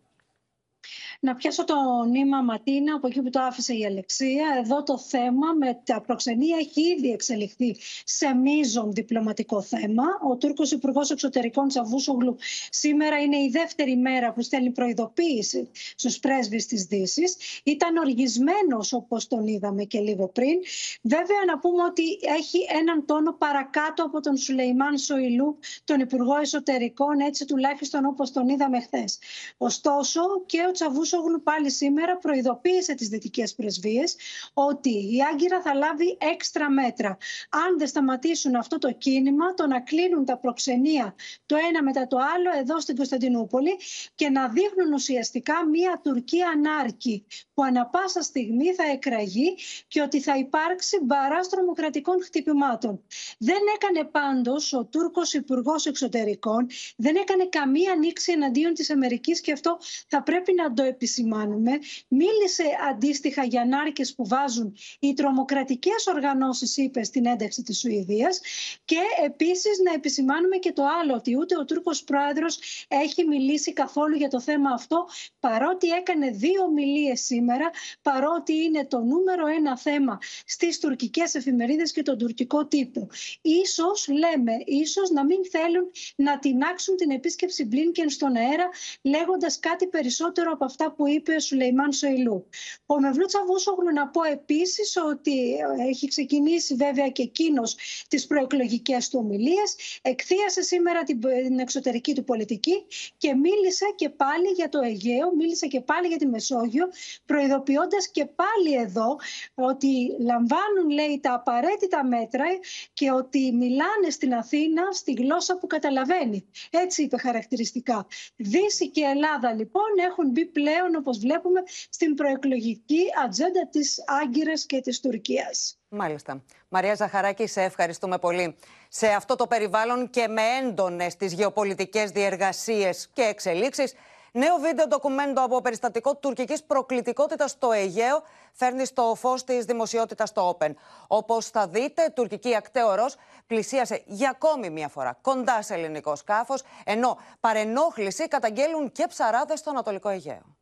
Να πιάσω το νήμα Ματίνα από εκεί που το άφησε η Αλεξία. Εδώ το θέμα με τα προξενία έχει ήδη εξελιχθεί σε μείζον διπλωματικό θέμα. Ο Τούρκος Υπουργός Εξωτερικών Τσαβούσογλου σήμερα είναι η δεύτερη μέρα που στέλνει προειδοποίηση στους πρέσβεις της Δύσης. Ήταν οργισμένος όπως τον είδαμε και λίγο πριν. Βέβαια, να πούμε ότι έχει έναν τόνο παρακάτω από τον Σουλεϊμάν Σοηλού, τον Υπουργό Εσωτερικών, έτσι τουλάχιστον όπως τον είδαμε χθες. Ωστόσο, και ο Τσαβούσογλου πάλι σήμερα προειδοποίησε τις δυτικές πρεσβείες ότι η Άγκυρα θα λάβει έξτρα μέτρα. Αν δεν σταματήσουν αυτό το κίνημα, το να κλείνουν τα προξενία το ένα μετά το άλλο εδώ στην Κωνσταντινούπολη και να δείχνουν ουσιαστικά μία Τουρκία ανάρκη που ανα πάσα στιγμή θα εκραγεί και ότι θα υπάρξει μπαράς τρομοκρατικών χτυπημάτων. Δεν έκανε πάντως ο Τούρκος Υπουργός Εξωτερικών, δεν έκανε καμία ανοίξη εναντίον της Αμερικής και αυτό θα πρέπει να το επισημάνουμε. Μίλησε αντίστοιχα για νάρκες που βάζουν οι τρομοκρατικές οργανώσεις, είπε, στην ένταξη της Σουηδίας. Και επίσης να επισημάνουμε και το άλλο, ότι ούτε ο Τούρκος Πρόεδρος έχει μιλήσει καθόλου για το θέμα αυτό, παρότι έκανε δύο ομιλίες σήμερα, παρότι είναι το νούμερο ένα θέμα στις τουρκικές εφημερίδες και τον τουρκικό τύπο. Ίσως, λέμε, ίσως να μην θέλουν να τεινάξουν την επίσκεψη Μπλίνκεν στον αέρα, λέγοντας κάτι περισσότερο από αυτά που είπε ο Σουλεϊμάν Σοηλού. Ο Μευλού Τσαβούσογλου να πω επίσης ότι έχει ξεκινήσει βέβαια και εκείνος τις προεκλογικές του ομιλίες, εκθίασε σήμερα την εξωτερική του πολιτική και μίλησε και πάλι για το Αιγαίο, μίλησε και πάλι για τη Μεσόγειο, προειδοποιώντας και πάλι εδώ ότι λαμβάνουν λέει τα απαραίτητα μέτρα και ότι μιλάνε στην Αθήνα στη γλώσσα που καταλαβαίνει. Έτσι είπε χαρακτηριστικά. Δύση και Ελλάδα λοιπόν έχουν μπει πλέον, όπως βλέπουμε, στην προεκλογική ατζέντα της Άγκυρας και της Τουρκίας. Μάλιστα. Μαρία Ζαχαράκη, σε ευχαριστούμε πολύ. Σε αυτό το περιβάλλον και με έντονες τις γεωπολιτικές διεργασίες και εξελίξεις, Νέο βίντεο ντοκουμέντο από περιστατικό τουρκικής προκλητικότητας στο Αιγαίο φέρνει στο φως της δημοσιότητας στο Open. Όπως θα δείτε, τουρκική ακτέωρο πλησίασε για ακόμη μία φορά κοντά σε ελληνικό σκάφος, ενώ παρενόχληση καταγγέλουν και ψαράδες στο Ανατολικό Αιγαίο.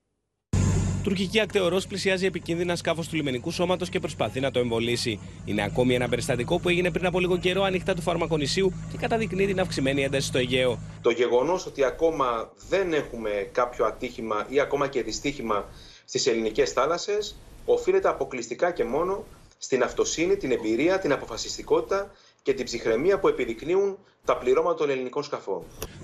Τουρκική ακτεωρός πλησιάζει επικίνδυνα σκάφος του λιμενικού σώματος και προσπαθεί να το εμβολήσει. Είναι ακόμη ένα περιστατικό που έγινε πριν από λίγο καιρό ανοιχτά του φαρμακονησίου και καταδεικνύει την αυξημένη ένταση στο Αιγαίο. Το γεγονός ότι ακόμα δεν έχουμε κάποιο ατύχημα ή ακόμα και δυστύχημα στις ελληνικές θάλασσες οφείλεται αποκλειστικά και μόνο στην αυτοσύνη, την εμπειρία, την αποφασιστικότητα και την ψυχραιμία που επιδεικνύουν τα πληρώματα των ελληνικών σκαφών.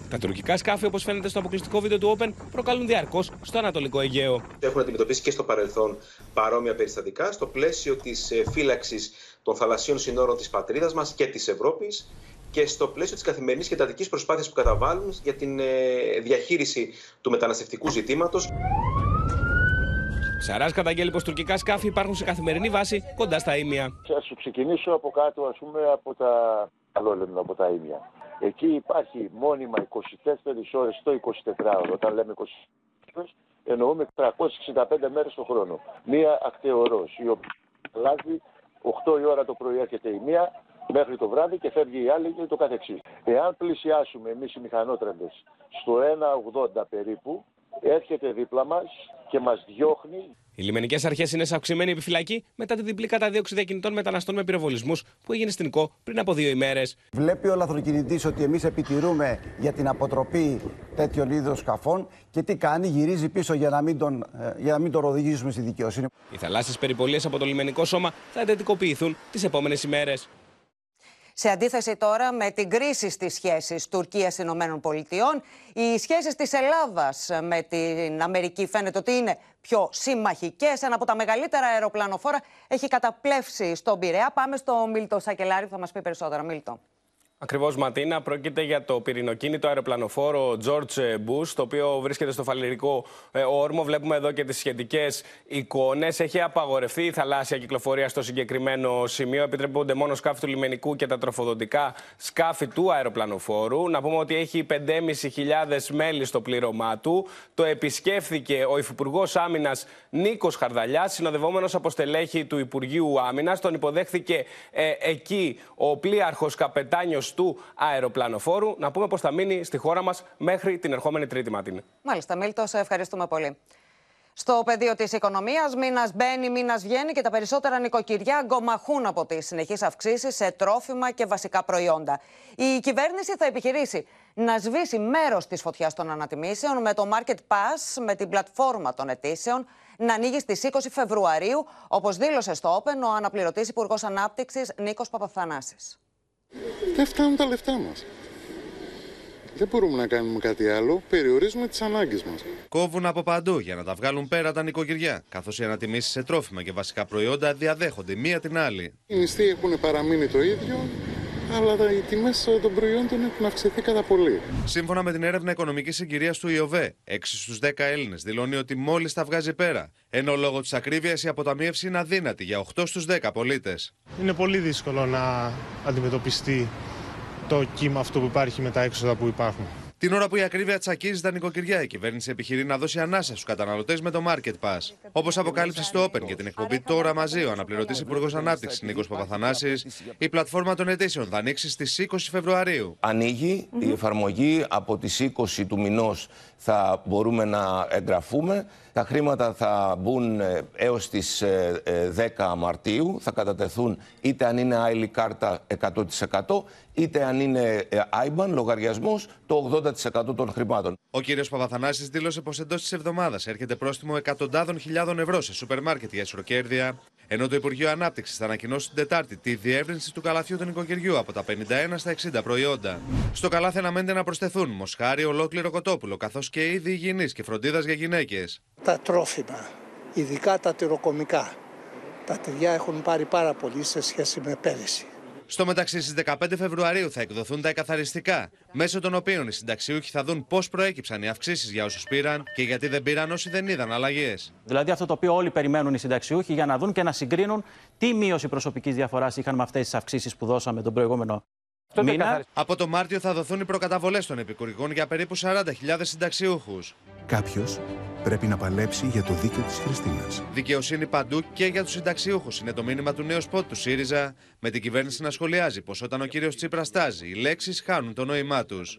Τα τουρκικά σκάφη, όπως φαίνεται στο αποκλειστικό βίντεο του Open, προκαλούν διαρκώς στο Ανατολικό Αιγαίο. Έχουν αντιμετωπίσει και στο παρελθόν παρόμοια περιστατικά στο πλαίσιο της ε, φύλαξης των θαλασσίων συνόρων της πατρίδας μας και της Ευρώπης και στο πλαίσιο της καθημερινής και τατική προσπάθειας που καταβάλουν για την ε, διαχείριση του μεταναστευτικού ζητήματος. Σαρά καταγγέλει πως τουρκικά σκάφη υπάρχουν σε καθημερινή βάση κοντά στα ίμια. Θα σου ξεκινήσω από κάτω, ας πούμε, από τα. Καλό λέμε από τα ίμια. Εκεί υπάρχει μόνιμα 24 ώρες το 24ωρο. Όταν λέμε 24 ώρες, εννοούμε 365 μέρες το χρόνο. Μία ακτεωρός, η οποία αλλάζει 8 η ώρα το πρωί έρχεται η μία, μέχρι το βράδυ και φεύγει η άλλη και το καθεξής. Εάν πλησιάσουμε εμείς οι μηχανότραντες στο 1,80 περίπου, έρχεται δίπλα μας και μας διώχνει. Οι λιμενικές αρχές είναι σε αυξημένη επιφυλακή μετά τη διπλή καταδίωξη διακινητών μεταναστών με πυροβολισμούς που έγινε στην ΚΟ πριν από δύο ημέρες. Βλέπει ο λαθροκινητής ότι εμείς επιτηρούμε για την αποτροπή τέτοιων είδων σκαφών και τι κάνει, γυρίζει πίσω για να μην τον, ε, για να μην τον οδηγήσουμε στη δικαιοσύνη. Οι θαλάσσιες περιπολίες από το λιμενικό σώμα θα εντατικοποιηθούν τις επόμενες ημέρες. Σε αντίθεση τώρα με την κρίση στις σχέσεις Τουρκίας-Ηνωμένων Πολιτειών, οι σχέσεις της Ελλάδας με την Αμερική φαίνεται ότι είναι πιο συμμαχικές. Ένα από τα μεγαλύτερα αεροπλανοφόρα έχει καταπλέψει στον Πειραιά. Πάμε στο Μίλτο Σακελάρη που θα μας πει περισσότερα. Μίλτο. Ακριβώς, Ματίνα. Πρόκειται για το πυρηνοκίνητο αεροπλανοφόρο George Bush, το οποίο βρίσκεται στο φαλυρικό ε, όρμο. Βλέπουμε εδώ και τις σχετικές εικόνες. Έχει απαγορευτεί η θαλάσσια κυκλοφορία στο συγκεκριμένο σημείο. Επιτρέπονται μόνο σκάφη του λιμενικού και τα τροφοδοτικά σκάφη του αεροπλανοφόρου. Να πούμε ότι έχει 5.500 μέλη στο πλήρωμά του. Το επισκέφθηκε ο Υφυπουργός Άμυνας Νίκος Χαρδαλιάς, συνοδευόμενος από στελέχη του Υπουργείου Άμυνας. Τον υποδέχθηκε ε, εκεί ο πλοίαρχος καπετάνιος του αεροπλανοφόρου. Να πούμε πώς θα μείνει στη χώρα μας μέχρι την ερχόμενη Τρίτη Ματίνη. Μάλιστα, Μίλτος, σε ευχαριστούμε πολύ. Στο πεδίο της οικονομίας, μήνας μπαίνει, μήνας βγαίνει και τα περισσότερα νοικοκυριά αγκομαχούν από τις συνεχείς αυξήσεις σε τρόφιμα και βασικά προϊόντα. Η κυβέρνηση θα επιχειρήσει να σβήσει μέρος της φωτιάς των ανατιμήσεων με το Market Pass, με την πλατφόρμα των αιτήσεων, να ανοίγει στις 20 Φεβρουαρίου, όπως δήλωσε στο Open ο αναπληρωτής Υπουργός Ανάπτυξης Νίκος Παπαθανάσης. Δεν φτάνουν τα λεφτά μας. Δεν μπορούμε να κάνουμε κάτι άλλο. Περιορίζουμε τις ανάγκες μας. Κόβουν από παντού για να τα βγάλουν πέρα τα νοικοκυριά. Καθώς οι ανατιμήσεις σε τρόφιμα και βασικά προϊόντα διαδέχονται μία την άλλη. Οι μισθοί έχουν παραμείνει το ίδιο, αλλά οι τιμέ των προϊόντων έχουν αυξηθεί κατά πολύ. Σύμφωνα με την έρευνα οικονομικής συγκυρίας του ΙΟΒΕ, 6 στους 10 Έλληνες δηλώνει ότι μόλις τα βγάζει πέρα. Ενώ λόγω της ακρίβειας η αποταμίευση είναι αδύνατη για 8 στους 10 πολίτες. Είναι πολύ δύσκολο να αντιμετωπιστεί το κύμα αυτό που υπάρχει με τα έξοδα που υπάρχουν. Την ώρα που η ακρίβεια τσακίζει τα νοικοκυριά, η κυβέρνηση επιχειρεί να δώσει ανάσα στους καταναλωτές με το Market Pass. Όπως αποκάλυψε στο Open και την εκπομπή Τώρα Μαζί ο αναπληρωτής Υπουργός Ανάπτυξης Νίκος Παπαθανάσης, η πλατφόρμα των αιτήσεων θα ανοίξει στις 20 Φεβρουαρίου. Ανοίγει η εφαρμογή από τις 20 του μηνός θα μπορούμε να εγγραφούμε. Τα χρήματα θα μπουν ε, έως τις 10 ε, ε, Μαρτίου. Θα κατατεθούν είτε αν είναι άειλη κάρτα 100% είτε αν είναι IBAN, λογαριασμός, το 80% των χρημάτων. Ο κύριος Παπαθανάσης δήλωσε πως εντός της εβδομάδας έρχεται πρόστιμο εκατοντάδων χιλιάδων ευρώ σε σούπερ μάρκετ για ισοκέρδια, ενώ το Υπουργείο Ανάπτυξης θα ανακοινώσει την Τετάρτη τη διεύρυνση του καλαθιού του νοικοκυριού από τα 51 στα 60 προϊόντα. Στο καλάθι αναμένεται να προσθεθούν μοσχάρι, ολόκληρο κοτόπουλο, καθώς και είδη υγιεινής και φροντίδας για γυναίκες. Τα τρόφιμα, ειδικά τα τυροκομικά. Τα τυριά έχουν πάρει πάρα πολύ σε σχέση με πέρυσι. Στο μεταξύ, στις 15 Φεβρουαρίου θα εκδοθούν τα εκαθαριστικά, μέσω των οποίων οι συνταξιούχοι θα δουν πώς προέκυψαν οι αυξήσεις για όσους πήραν και γιατί δεν πήραν όσοι δεν είδαν αλλαγές. Δηλαδή, αυτό το οποίο όλοι περιμένουν οι συνταξιούχοι για να δουν και να συγκρίνουν τι μείωση προσωπικής διαφοράς είχαν με αυτές τις αυξήσεις που δώσαμε τον προηγούμενο μήνα. Από το Μάρτιο θα δοθούν οι προκαταβολές των επικουρικών για περίπου 40.000 συνταξιούχους. Κάποιος πρέπει να παλέψει για το δίκαιο της Χριστίνας. Δικαιοσύνη παντού και για τους συνταξιούχους είναι το μήνυμα του νέου σπότ του ΣΥΡΙΖΑ, με την κυβέρνηση να σχολιάζει πως όταν ο κύριος Τσίπρας στάζει, οι λέξεις χάνουν το νόημά τους.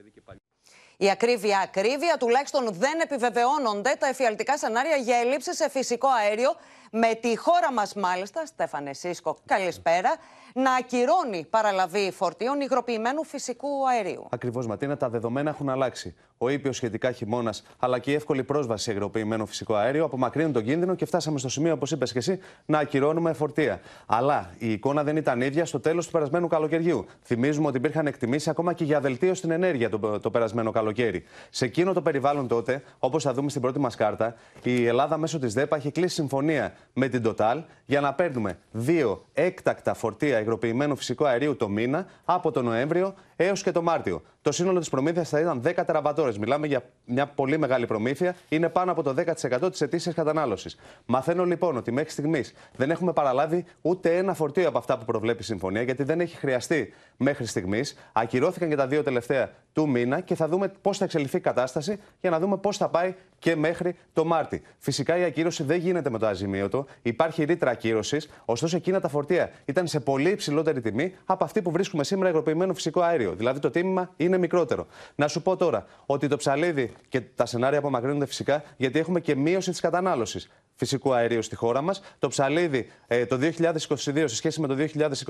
Η ακρίβεια, ακρίβεια, τουλάχιστον δεν επιβεβαιώνονται τα εφιαλτικά σενάρια για ελλείψεις σε φυσικό αέριο. Με τη χώρα μας μάλιστα, Στέφανε Σίσκο, καλησπέρα, να ακυρώνει παραλαβή φορτίων υγροποιημένου φυσικού αερίου. Ακριβώς, Ματίνα, τα δεδομένα έχουν αλλάξει. Ο ήπιος σχετικά χειμώνας, αλλά και η εύκολη πρόσβαση σε υγροποιημένο φυσικό αέριο απομακρύνουν τον κίνδυνο και φτάσαμε στο σημείο, όπως είπες και εσύ, να ακυρώνουμε φορτία. Αλλά η εικόνα δεν ήταν ίδια στο τέλος του περασμένου καλοκαιριού. Θυμίζουμε ότι υπήρχαν εκτιμήσεις ακόμα και για βελτίωση στην ενέργεια το, το περασμένο καλοκαίρι. Σε εκείνο το περιβάλλον τότε, όπως θα δούμε στην πρώτη μας κάρτα, η Ελλάδα μέσω της ΔΕΠΑ έχει κλείσει συμφωνία με την Total για να παίρνουμε δύο έκτακτα φορτία υγροποιημένου φυσικού αερίου το μήνα από τον Νοέμβριο έως και τον Μάρτιο. Το σύνολο της προμήθειας θα ήταν 10 τεραβατόρες. Μιλάμε για μια πολύ μεγάλη προμήθεια. Είναι πάνω από το 10% της ετήσιας κατανάλωσης. Μαθαίνω λοιπόν ότι μέχρι στιγμής δεν έχουμε παραλάβει ούτε ένα φορτίο από αυτά που προβλέπει η συμφωνία, γιατί δεν έχει χρειαστεί μέχρι στιγμής. Ακυρώθηκαν και τα δύο τελευταία του μήνα και θα δούμε πώς θα εξελιχθεί η κατάσταση για να δούμε πώς θα πάει και μέχρι το Μάρτι. Φυσικά η ακύρωση δεν γίνεται με το αζημίωτο. Υπάρχει ρήτρα ακύρωσης, ωστόσο εκείνα τα φορτία ήταν σε πολύ υψηλότερη τιμή από αυτή που βρίσκουμε σήμερα υγροποιημένο φυσικό αέριο. Δηλαδή το τίμημα είναι μικρότερο. Να σου πω τώρα ότι το ψαλίδι και τα σενάρια απομακρύνονται φυσικά γιατί έχουμε και μείωση της κατανάλωσης φυσικού αερίου στη χώρα μας. Το ψαλίδι ε, το 2022 σε σχέση με το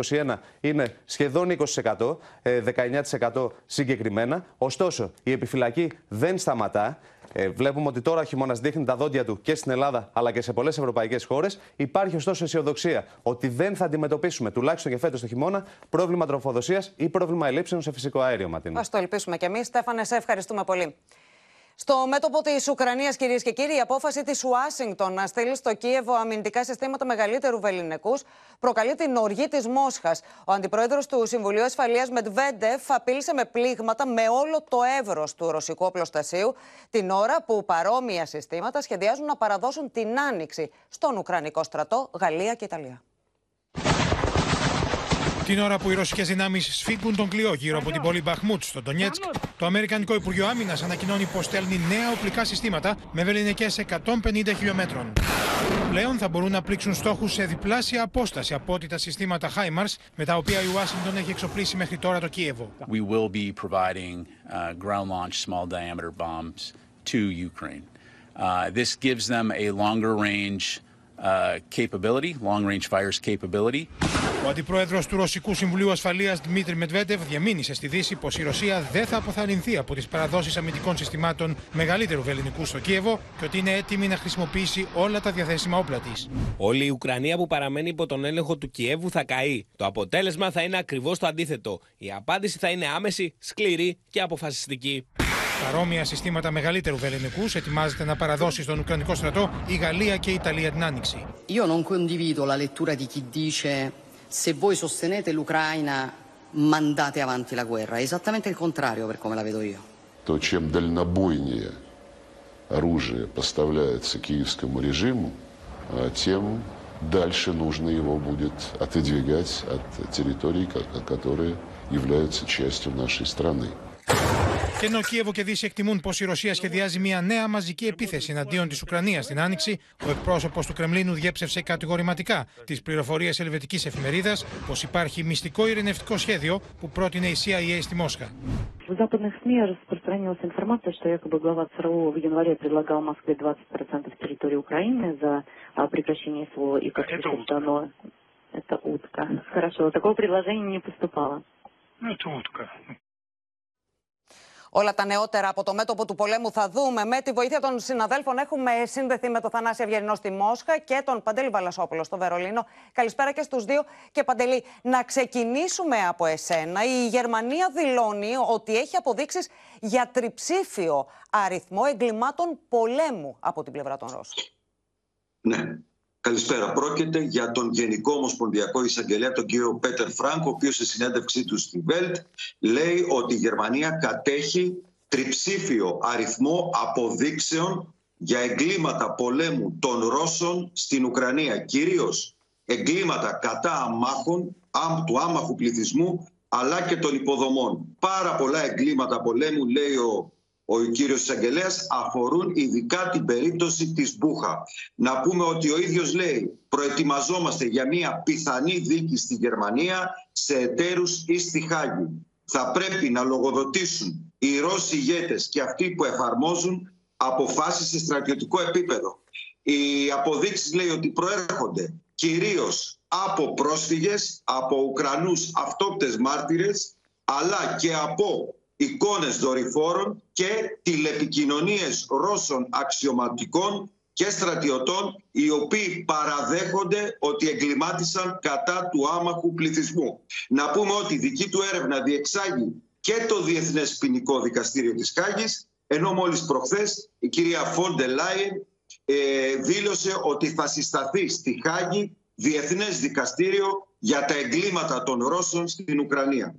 2021 είναι σχεδόν 20%, 19% ε, συγκεκριμένα. Ωστόσο, η επιφυλακή δεν σταματά. Ε, βλέπουμε ότι τώρα ο χειμώνας δείχνει τα δόντια του και στην Ελλάδα αλλά και σε πολλές ευρωπαϊκές χώρες. Υπάρχει ωστόσο αισιοδοξία ότι δεν θα αντιμετωπίσουμε, τουλάχιστον και φέτος το χειμώνα, πρόβλημα τροφοδοσίας ή πρόβλημα ελλείψεων σε φυσικό αέριο, Ματίνα. Α το ελπίσουμε κι εμείς. Στέφανε, σε ευχαριστούμε πολύ. Στο μέτωπο της Ουκρανίας, κυρίες και κύριοι, η απόφαση της Ουάσιγκτον να στείλει στο Κίεβο αμυντικά συστήματα μεγαλύτερου βεληνικούς προκαλεί την οργή της Μόσχας. Ο αντιπρόεδρος του Συμβουλίου Ασφαλείας Μετβέντεφ απείλησε με πλήγματα με όλο το εύρος του ρωσικού οπλοστασίου, την ώρα που παρόμοια συστήματα σχεδιάζουν να παραδώσουν την άνοιξη στον Ουκρανικό στρατό, Γαλλία και Ιταλία. Την ώρα που οι ρωσικές δυνάμεις σφίγγουν τον κλειό γύρω από την πόλη Μπαχμούτ στο Ντονιέτσκ, το Αμερικανικό Υπουργείο Άμυνας ανακοινώνει πως στέλνει νέα οπλικά συστήματα με βεληνικές 150 χιλιόμετρων. Πλέον θα μπορούν να πλήξουν στόχους σε διπλάσια απόσταση από ό,τι τα συστήματα HIMARS με τα οποία η Ουάσιγκτον έχει εξοπλίσει μέχρι τώρα το Κίεβο. We will be providing uh, ground launch small diameter bombs to Ukraine. Uh, this gives them a longer range uh, capability, long range fires capability. Ο αντιπρόεδρος του Ρωσικού Συμβουλίου Ασφαλείας Δημήτρη Μετβέντεβ διαμήνυσε στη Δύση πως η Ρωσία δεν θα αποθαρρυνθεί από τις παραδόσεις αμυντικών συστημάτων μεγαλύτερου βεληνικού στο Κίεβο και ότι είναι έτοιμη να χρησιμοποιήσει όλα τα διαθέσιμα όπλα της. Όλη η Ουκρανία που παραμένει υπό τον έλεγχο του Κιέβου θα καεί. Το αποτέλεσμα θα είναι ακριβώς το αντίθετο. Η απάντηση θα είναι άμεση, σκληρή και αποφασιστική. Παρόμοια συστήματα μεγαλύτερου βεληνικού ετοιμάζεται να παραδώσει στον Ουκρανικό στρατό η Γαλλία και η Ιταλία την Άνοιξη. Io non condivido la lettura di chi dice se voi sostenete l'Ucraina mandate avanti la guerra. È esattamente il contrario per come la vedo io. То чем дальнобойнее оружие поставляется киевскому режиму, а, тем дальше нужно его будет отодвигать от территорий, ко- которые являются частью нашей страны. Και ενώ Κίεβο και Δύση εκτιμούν πω η Ρωσία σχεδιάζει μια νέα μαζική επίθεση εναντίον τη Ουκρανία στην Άνοιξη, ο εκπρόσωπο του Κρεμλίνου διέψευσε κατηγορηματικά τι πληροφορίε ελβετική εφημερίδα πω υπάρχει μυστικό ειρηνευτικό σχέδιο που πρότεινε η CIA στη Μόσχα. В западных СМИ распространилась информация, что якобы глава ЦРУ в январе предлагал Москве 20% территории Украины за а, прекращение СВО. И как это утка. Дано... Это утка. Хорошо, такого предложения не поступало. Ну, это утка. Όλα τα νεότερα από το μέτωπο του πολέμου θα δούμε. Με τη βοήθεια των συναδέλφων έχουμε συνδεθεί με τον Θανάση Ευγερινό στη Μόσχα και τον Παντελή Βαλασόπουλο στο Βερολίνο. Καλησπέρα και στους δύο. Και Παντελή, να ξεκινήσουμε από εσένα. Η Γερμανία δηλώνει ότι έχει αποδείξεις για τριψήφιο αριθμό εγκλημάτων πολέμου από την πλευρά των Ρώσων. Ναι. Καλησπέρα. Πρόκειται για τον Γενικό Ομοσπονδιακό Εισαγγελέα, τον κύριο Πέτερ Φρανκ, ο οποίος σε συνέντευξή του στη Βέλτ λέει ότι η Γερμανία κατέχει τριψήφιο αριθμό αποδείξεων για εγκλήματα πολέμου των Ρώσων στην Ουκρανία. Κυρίως εγκλήματα κατά αμάχων, άμ- του άμαχου πληθυσμού, αλλά και των υποδομών. Πάρα πολλά εγκλήματα πολέμου, λέει ο ο κύριος Εισαγγελέας αφορούν ειδικά την περίπτωση της Μπούχα. Να πούμε ότι ο ίδιος λέει προετοιμαζόμαστε για μια πιθανή δίκη στη Γερμανία σε εταίρους ή στη Χάγη. Θα πρέπει να λογοδοτήσουν οι Ρώσοι ηγέτες και αυτοί που εφαρμόζουν αποφάσεις σε στρατιωτικό επίπεδο. Οι αποδείξεις λέει ότι προέρχονται κυρίως από πρόσφυγες, από Ουκρανούς αυτόπτες μάρτυρες, αλλά και από εικόνες δορυφόρων και τηλεπικοινωνίες Ρώσων αξιωματικών και στρατιωτών οι οποίοι παραδέχονται ότι εγκλημάτισαν κατά του άμαχου πληθυσμού. Να πούμε ότι η δική του έρευνα διεξάγει και το Διεθνές Ποινικό Δικαστήριο της Χάγης ενώ μόλις προχθές η κυρία Φόντε Λάιεν ε, δήλωσε ότι θα συσταθεί στη Χάγη Διεθνές Δικαστήριο για τα εγκλήματα των Ρώσων στην Ουκρανία.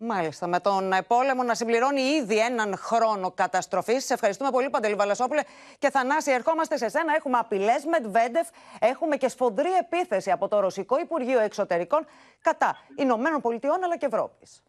Μάλιστα. Με τον πόλεμο να συμπληρώνει ήδη έναν χρόνο καταστροφής. Σε ευχαριστούμε πολύ, Παντελή Βαλασόπουλε. Και Θανάση, ερχόμαστε σε σένα. Έχουμε απειλές Μετβέντεφ. Έχουμε και σφοδρή επίθεση από το Ρωσικό Υπουργείο Εξωτερικών κατά Ηνωμένων Πολιτειών αλλά και Ευρώπης.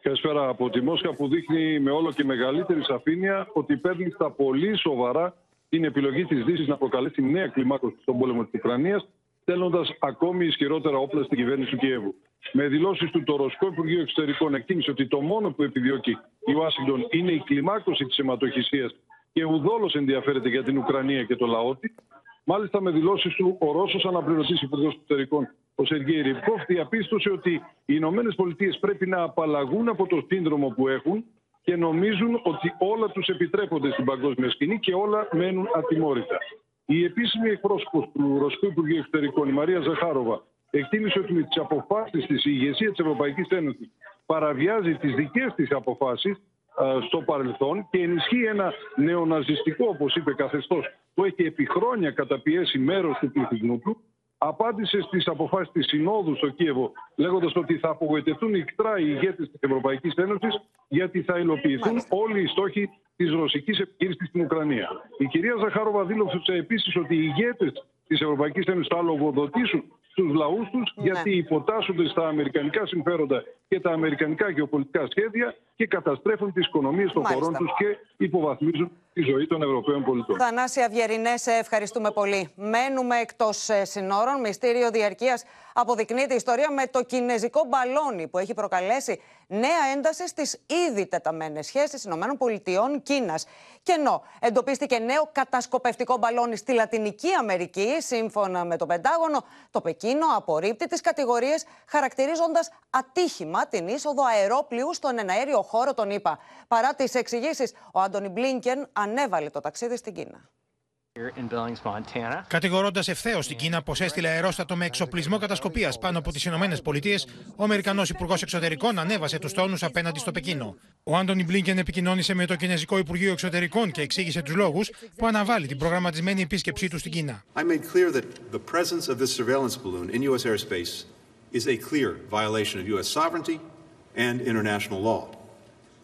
Καλησπέρα από τη Μόσχα που δείχνει με όλο και μεγαλύτερη σαφήνεια ότι παίρνει στα πολύ σοβαρά την επιλογή της Δύσης να προκαλέσει νέα κλιμάκωση στον πόλεμο της Ουκρανίας, στέλνοντας ακόμη ισχυρότερα όπλα στην κυβέρνηση του Κιέβου. Με δηλώσεις του, το Ρωσικό Υπουργείο Εξωτερικών εκτίμησε ότι το μόνο που επιδιώκει η Ουάσιγκτον είναι η κλιμάκωση της αιματοχυσίας και ουδόλως ενδιαφέρεται για την Ουκρανία και το λαό της. Μάλιστα, με δηλώσεις του, ο Ρώσος αναπληρωτής Υπουργός Εξωτερικών, ο Σεργέη Ριβκόφ, διαπίστωσε ότι οι Ηνωμένες Πολιτείες πρέπει να απαλλαγούν από το σύνδρομο που έχουν και νομίζουν ότι όλα τους επιτρέπονται στην παγκόσμια σκηνή και όλα μένουν ατιμόρυτα. Η επίσημη εκπρόσωπος του Ρωσικού Υπουργείου Εξωτερικών, η Μαρία Ζαχάροβα, εκτίμησε ότι με τις αποφάσεις της η ηγεσίας της Ευρωπαϊκής Ένωσης παραβιάζει τις δικές της αποφάσεις στο παρελθόν και ενισχύει ένα νεοναζιστικό, όπως είπε, καθεστώς που έχει επί χρόνια καταπιέσει μέρος του πληθυσμού του, απάντησε στις αποφάσεις της Συνόδου στο Κίεβο λέγοντας ότι θα απογοητευτούν ικτρά οι ηγέτες της Ευρωπαϊκής Ένωσης γιατί θα υλοποιηθούν όλοι οι στόχοι της ρωσικής επιχείρησης στην Ουκρανία. Η κυρία Ζαχάροβα δήλωσε επίσης ότι οι ηγέτες της Ευρωπαϊκής Ένωσης θα λογοδοτήσουν στους λαούς τους Ναι. γιατί υποτάσσονται στα αμερικανικά συμφέροντα και τα αμερικανικά γεωπολιτικά σχέδια και καταστρέφουν τις οικονομίες των Μάλιστα. χωρών τους και υποβαθμίζουν τη ζωή των Ευρωπαίων πολιτών. Θανάση Αυγερινέ, σε ευχαριστούμε πολύ. Μένουμε εκτός συνόρων. Μυστήριο διαρκείας αποδεικνύεται η ιστορία με το κινέζικο μπαλόνι που έχει προκαλέσει νέα ένταση στις ήδη τεταμένες σχέσεις ΗΠΑ-Κίνα. Και ενώ εντοπίστηκε νέο κατασκοπευτικό μπαλόνι στη Λατινική Αμερική, σύμφωνα με το Πεντάγωνο, το Πεκίνο απορρίπτει τις κατηγορίες χαρακτηρίζοντας ατύχημα την είσοδο αερόπλιου στον εναέριο χώρο των ΗΠΑ. Παρά τις εξηγήσεις, ο Άντωνι Μπλίνκεν ανέβαλε το ταξίδι στην Κίνα. Κατηγορώντας ευθέως την Κίνα πως έστειλε αερόστατο με εξοπλισμό κατασκοπίας πάνω από τις Ηνωμένες Πολιτείες, ο Αμερικανός Υπουργός Εξωτερικών ανέβασε τους τόνους απέναντι στο Πεκίνο. Ο Άντωνι Μπλίνκεν επικοινώνησε με το Κινέζικο Υπουργείο Εξωτερικών και εξήγησε τους λόγους που αναβάλει την προγραμματισμένη επίσκεψή του στην Κίνα. I made clear that the presence of this surveillance balloon in U.S. airspace is a clear violation of U.S. sovereignty and international law,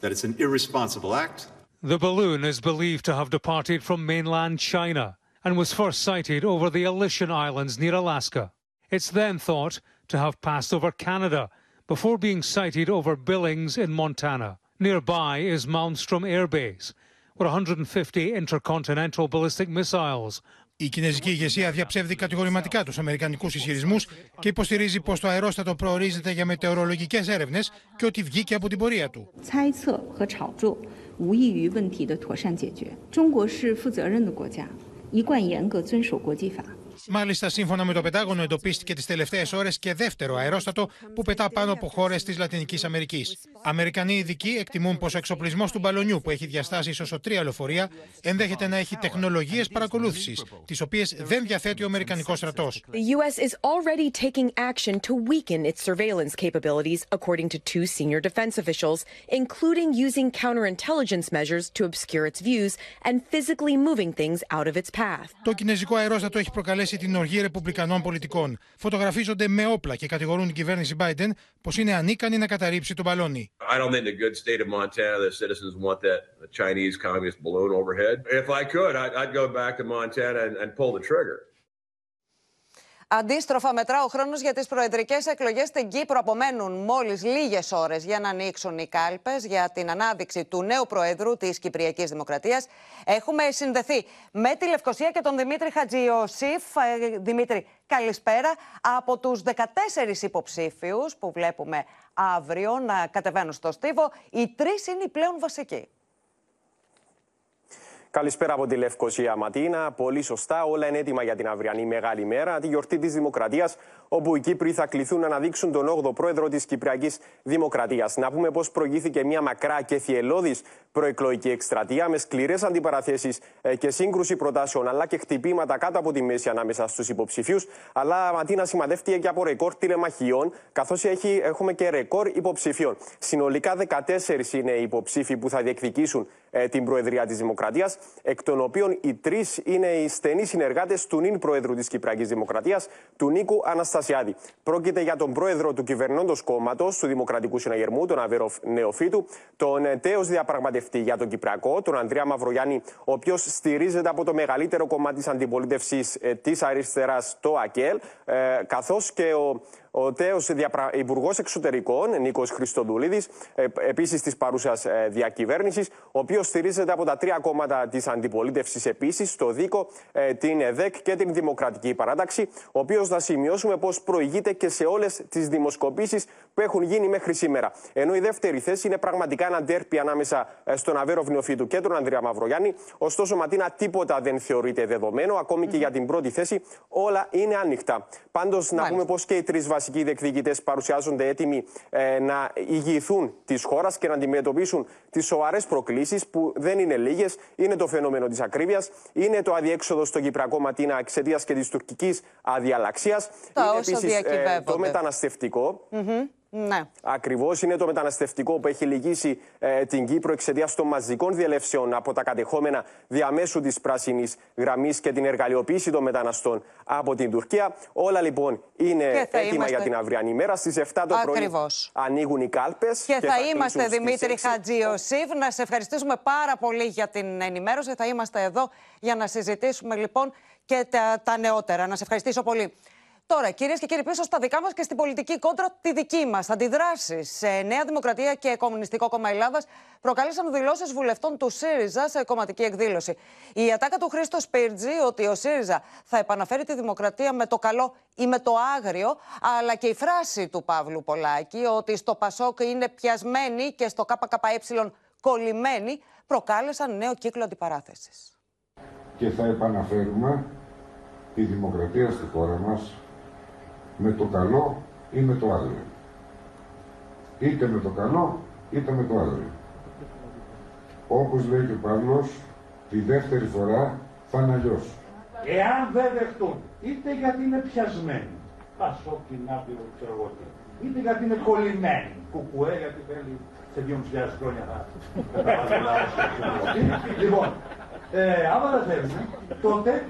that it's an irresponsible act. The balloon is believed to have departed from mainland China and was first sighted over the Aleutian Islands near Alaska. It's then thought to have passed over Canada before being sighted over Billings in Montana. Nearby is Malmstrom Air Base, where 150 intercontinental ballistic missiles Η κινέζικη ηγεσία διαψεύδει κατηγορηματικά τους αμερικανικούς ισχυρισμούς και υποστηρίζει πως το αερόστατο προορίζεται για μετεωρολογικές έρευνες και ότι βγήκε από την πορεία του. Μάλιστα, σύμφωνα με το Πεντάγωνο, εντοπίστηκε τις τελευταίες ώρες και δεύτερο αερόστατο που πετά πάνω από χώρες της Λατινικής Αμερικής. Αμερικανοί ειδικοί εκτιμούν πως ο εξοπλισμός του μπαλονιού που έχει διαστάσει όσο τρία λεωφορεία ενδέχεται να έχει τεχνολογίες παρακολούθησης, τις οποίες δεν διαθέτει ο Αμερικανικός στρατός. including using counterintelligence measures to obscure its views and physically moving things out of its path. Το κινέζικο αερόστατο έχει προκαλέσει την οργή ρεπουμπλικανών πολιτικών. Φωτογραφίζονται με όπλα και κατηγορούν την κυβέρνηση Biden πω είναι ανίκανη να καταρρύψει τον μπαλόνι. I don't think the good state of Montana, the citizens want that Chinese communist balloon overhead. If I could, I'd, I'd go back to Montana and, and pull the trigger. Αντίστροφα, μετρά ο χρόνος για τις προεδρικές εκλογές στην Κύπρο. Απομένουν μόλις λίγες ώρες για να ανοίξουν οι κάλπες για την ανάδειξη του νέου Προέδρου της Κυπριακής Δημοκρατίας. Έχουμε συνδεθεί με τη Λευκοσία και τον Δημήτρη Χατζιωσήφ. Ε, Δημήτρη, καλησπέρα. Από τους 14 υποψήφιους που βλέπουμε αύριο να κατεβαίνουν στο στίβο, οι τρεις είναι οι πλέον βασικοί. Καλησπέρα από τη Λευκοσία Ματίνα. Πολύ σωστά, όλα είναι έτοιμα για την αυριανή μεγάλη μέρα, τη γιορτή της Δημοκρατίας, όπου οι Κύπροι θα κληθούν να αναδείξουν τον 8ο πρόεδρο της Κυπριακής Δημοκρατίας. Να πούμε πω προηγήθηκε μια μακρά και θυελώδης προεκλογική εκστρατεία με σκληρές αντιπαραθέσεις και σύγκρουση προτάσεων, αλλά και χτυπήματα κάτω από τη μέση ανάμεσα στους υποψηφίους. Αλλά Ματίνα σημαδεύτηκε και από ρεκόρ τηλεμαχιών, καθώς έχουμε και ρεκόρ υποψηφίων. Συνολικά 14 είναι οι υποψήφοι που θα διεκδικήσουν ε, την Προεδρία της Δημοκρατίας, εκ των οποίων οι τρεις είναι οι στενοί συνεργάτες του νυν Προέδρου της Κυπριακής Δημοκρατίας, του Νίκου Αναστασιάδη. Πρόκειται για τον πρόεδρο του κυβερνώντος κόμματος του Δημοκρατικού Συναγερμού, τον Αβέροφ Νεοφίτου, τον ε, τέος διαπραγματευτή για τον Κυπριακό, τον Ανδρέα Μαυρογιάννη, ο οποίος στηρίζεται από το μεγαλύτερο κομμάτι της αντιπολίτευσης ε, της αριστεράς, το ΑΚΕΛ, ε, καθώς και ο ο τέος διαπρα... Υπουργός Εξωτερικών, Νίκος Χριστοδουλίδης, ε, επίσης της παρούσας ε, διακυβέρνησης, ο οποίος στηρίζεται από τα τρία κόμματα της αντιπολίτευσης επίσης, το ΔΙΚΟ, ε, την ΕΔΕΚ και την Δημοκρατική Παράταξη, ο οποίος θα σημειώσουμε πως προηγείται και σε όλες τις δημοσκοπήσεις που έχουν γίνει μέχρι σήμερα. Ενώ η δεύτερη θέση είναι πραγματικά ένα ντέρπι ανάμεσα ε, στον Αβέρο Βνιοφίτου και τον Ανδρέα Μαυρογιάννη. Ωστόσο, Ματίνα, τίποτα δεν θεωρείται δεδομένο. Ακόμη και για την πρώτη θέση, όλα είναι ανοιχτά. Πάντως, να πούμε πως και οι τρεις βασικοί διεκδικητές παρουσιάζονται έτοιμοι ε, να ηγηθούν της χώρας και να αντιμετωπίσουν τις σοβαρές προκλήσεις που δεν είναι λίγες. Είναι το φαινόμενο της ακρίβειας, είναι το αδιέξοδο στο Κυπριακό Ματίνα εξαιτίας και της τουρκικής αδιαλαξίας. Είναι επίσης το μεταναστευτικό. Ναι. Ακριβώς είναι το μεταναστευτικό που έχει λυγίσει ε, την Κύπρο εξαιτίας των μαζικών διελεύσεων από τα κατεχόμενα διαμέσου της πράσινης γραμμής και την εργαλειοποίηση των μεταναστών από την Τουρκία. Όλα λοιπόν είναι έτοιμα είμαστε... για την αυριανή μέρα. Στις 7 το πρωί ανοίγουν οι κάλπες. Και, και, θα, θα είμαστε Δημήτρη Χατζιωσήφ. Να σε ευχαριστήσουμε πάρα πολύ για την ενημέρωση. Θα είμαστε εδώ για να συζητήσουμε λοιπόν και τα, τα νεότερα. Να σε ευχαριστήσω πολύ. Τώρα, κυρίες και κύριοι, πίσω στα δικά μας και στην πολιτική κόντρα τη δική μας. Αντιδράσεις σε Νέα Δημοκρατία και Κομμουνιστικό Κόμμα Ελλάδας προκάλεσαν δηλώσεις βουλευτών του ΣΥΡΙΖΑ σε κομματική εκδήλωση. Η ατάκα του Χρήστο Σπίρτζη ότι ο ΣΥΡΙΖΑ θα επαναφέρει τη δημοκρατία με το καλό ή με το άγριο, αλλά και η φράση του Παύλου Πολάκη ότι στο Πασόκ είναι πιασμένοι και στο ΚΚΕ κολλημένοι, προκάλεσαν νέο κύκλο αντιπαράθεσης. Και θα επαναφέρουμε τη δημοκρατία στη χώρα μας με το καλό ή με το άγριο. Είτε με το καλό, είτε με το άγριο. Όπως λέει και ο Παύλος, τη δεύτερη φορά θα είναι αλλιώς. Εάν δεν δεχτούν, είτε γιατί είναι πιασμένοι, πασόκι, νάπηρο, ξέρω εγώ τι, είτε γιατί είναι κολλημένοι, κουκουέ, γιατί θέλει σε 2.500 χρόνια θα <laughs> Λοιπόν, ε, άμα δεν θέλουν, τότε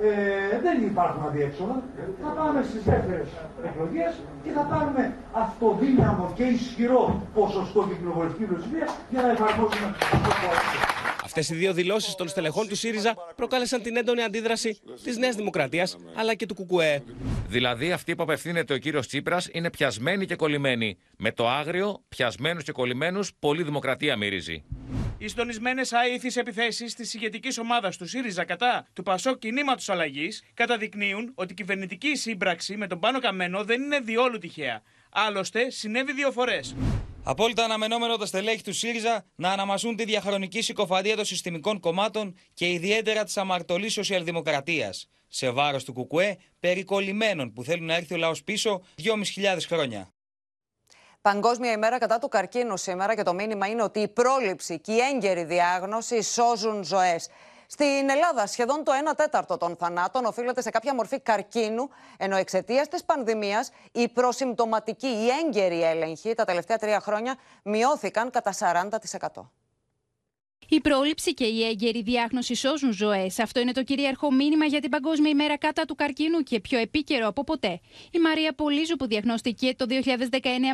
ε, δεν υπάρχουν αδιέξοδα. Θα πάμε στις δεύτερες εκλογές και θα πάρουμε αυτοδύναμο και ισχυρό ποσοστό για κοινοβουλευτική πλειοψηφίας για να εφαρμόσουμε αυτό το Αυτές οι δύο δηλώσεις των στελεχών του ΣΥΡΙΖΑ προκάλεσαν την έντονη αντίδραση της Νέας Δημοκρατίας αλλά και του ΚΚΕ. Δηλαδή, αυτοί που απευθύνεται ο κύριος Τσίπρας είναι πιασμένοι και κολλημένοι. Με το άγριο, πιασμένους και κολλημένους, πολύ δημοκρατία μυρίζει. Οι στονισμένες αήθει επιθέσεις της ηγετικής ομάδας του ΣΥΡΙΖΑ κατά του Πασό Κινήματος Αλλαγής καταδεικνύουν ότι η κυβερνητική σύμπραξη με τον Πάνο Καμένο δεν είναι διόλου τυχαία. Άλλωστε, συνέβη δύο φορές. Απόλυτα αναμενόμενο τα στελέχη του ΣΥΡΙΖΑ να αναμασούν τη διαχρονική συκοφαντία των συστημικών κομμάτων και ιδιαίτερα της αμαρτωλής σοσιαλδημοκρατίας. Σε βάρος του Κουκουέ, περικολλημένων που θέλουν να έρθει ο λαός πίσω 2.500 χρόνια. Παγκόσμια ημέρα κατά του καρκίνου σήμερα και το μήνυμα είναι ότι η πρόληψη και η έγκαιρη διάγνωση σώζουν ζωές. Στην Ελλάδα, σχεδόν το 1 τέταρτο των θανάτων οφείλεται σε κάποια μορφή καρκίνου, ενώ εξαιτίας της πανδημίας η προσυμπτωματική, η έγκαιρη έλεγχη τα τελευταία τρία χρόνια μειώθηκαν κατά 40%. Η πρόληψη και η έγκαιρη διάγνωση σώζουν ζωές. Αυτό είναι το κυρίαρχο μήνυμα για την Παγκόσμια ημέρα κατά του καρκίνου και πιο επίκαιρο από ποτέ. Η Μαρία Πολύζου, που διαγνώστηκε το 2019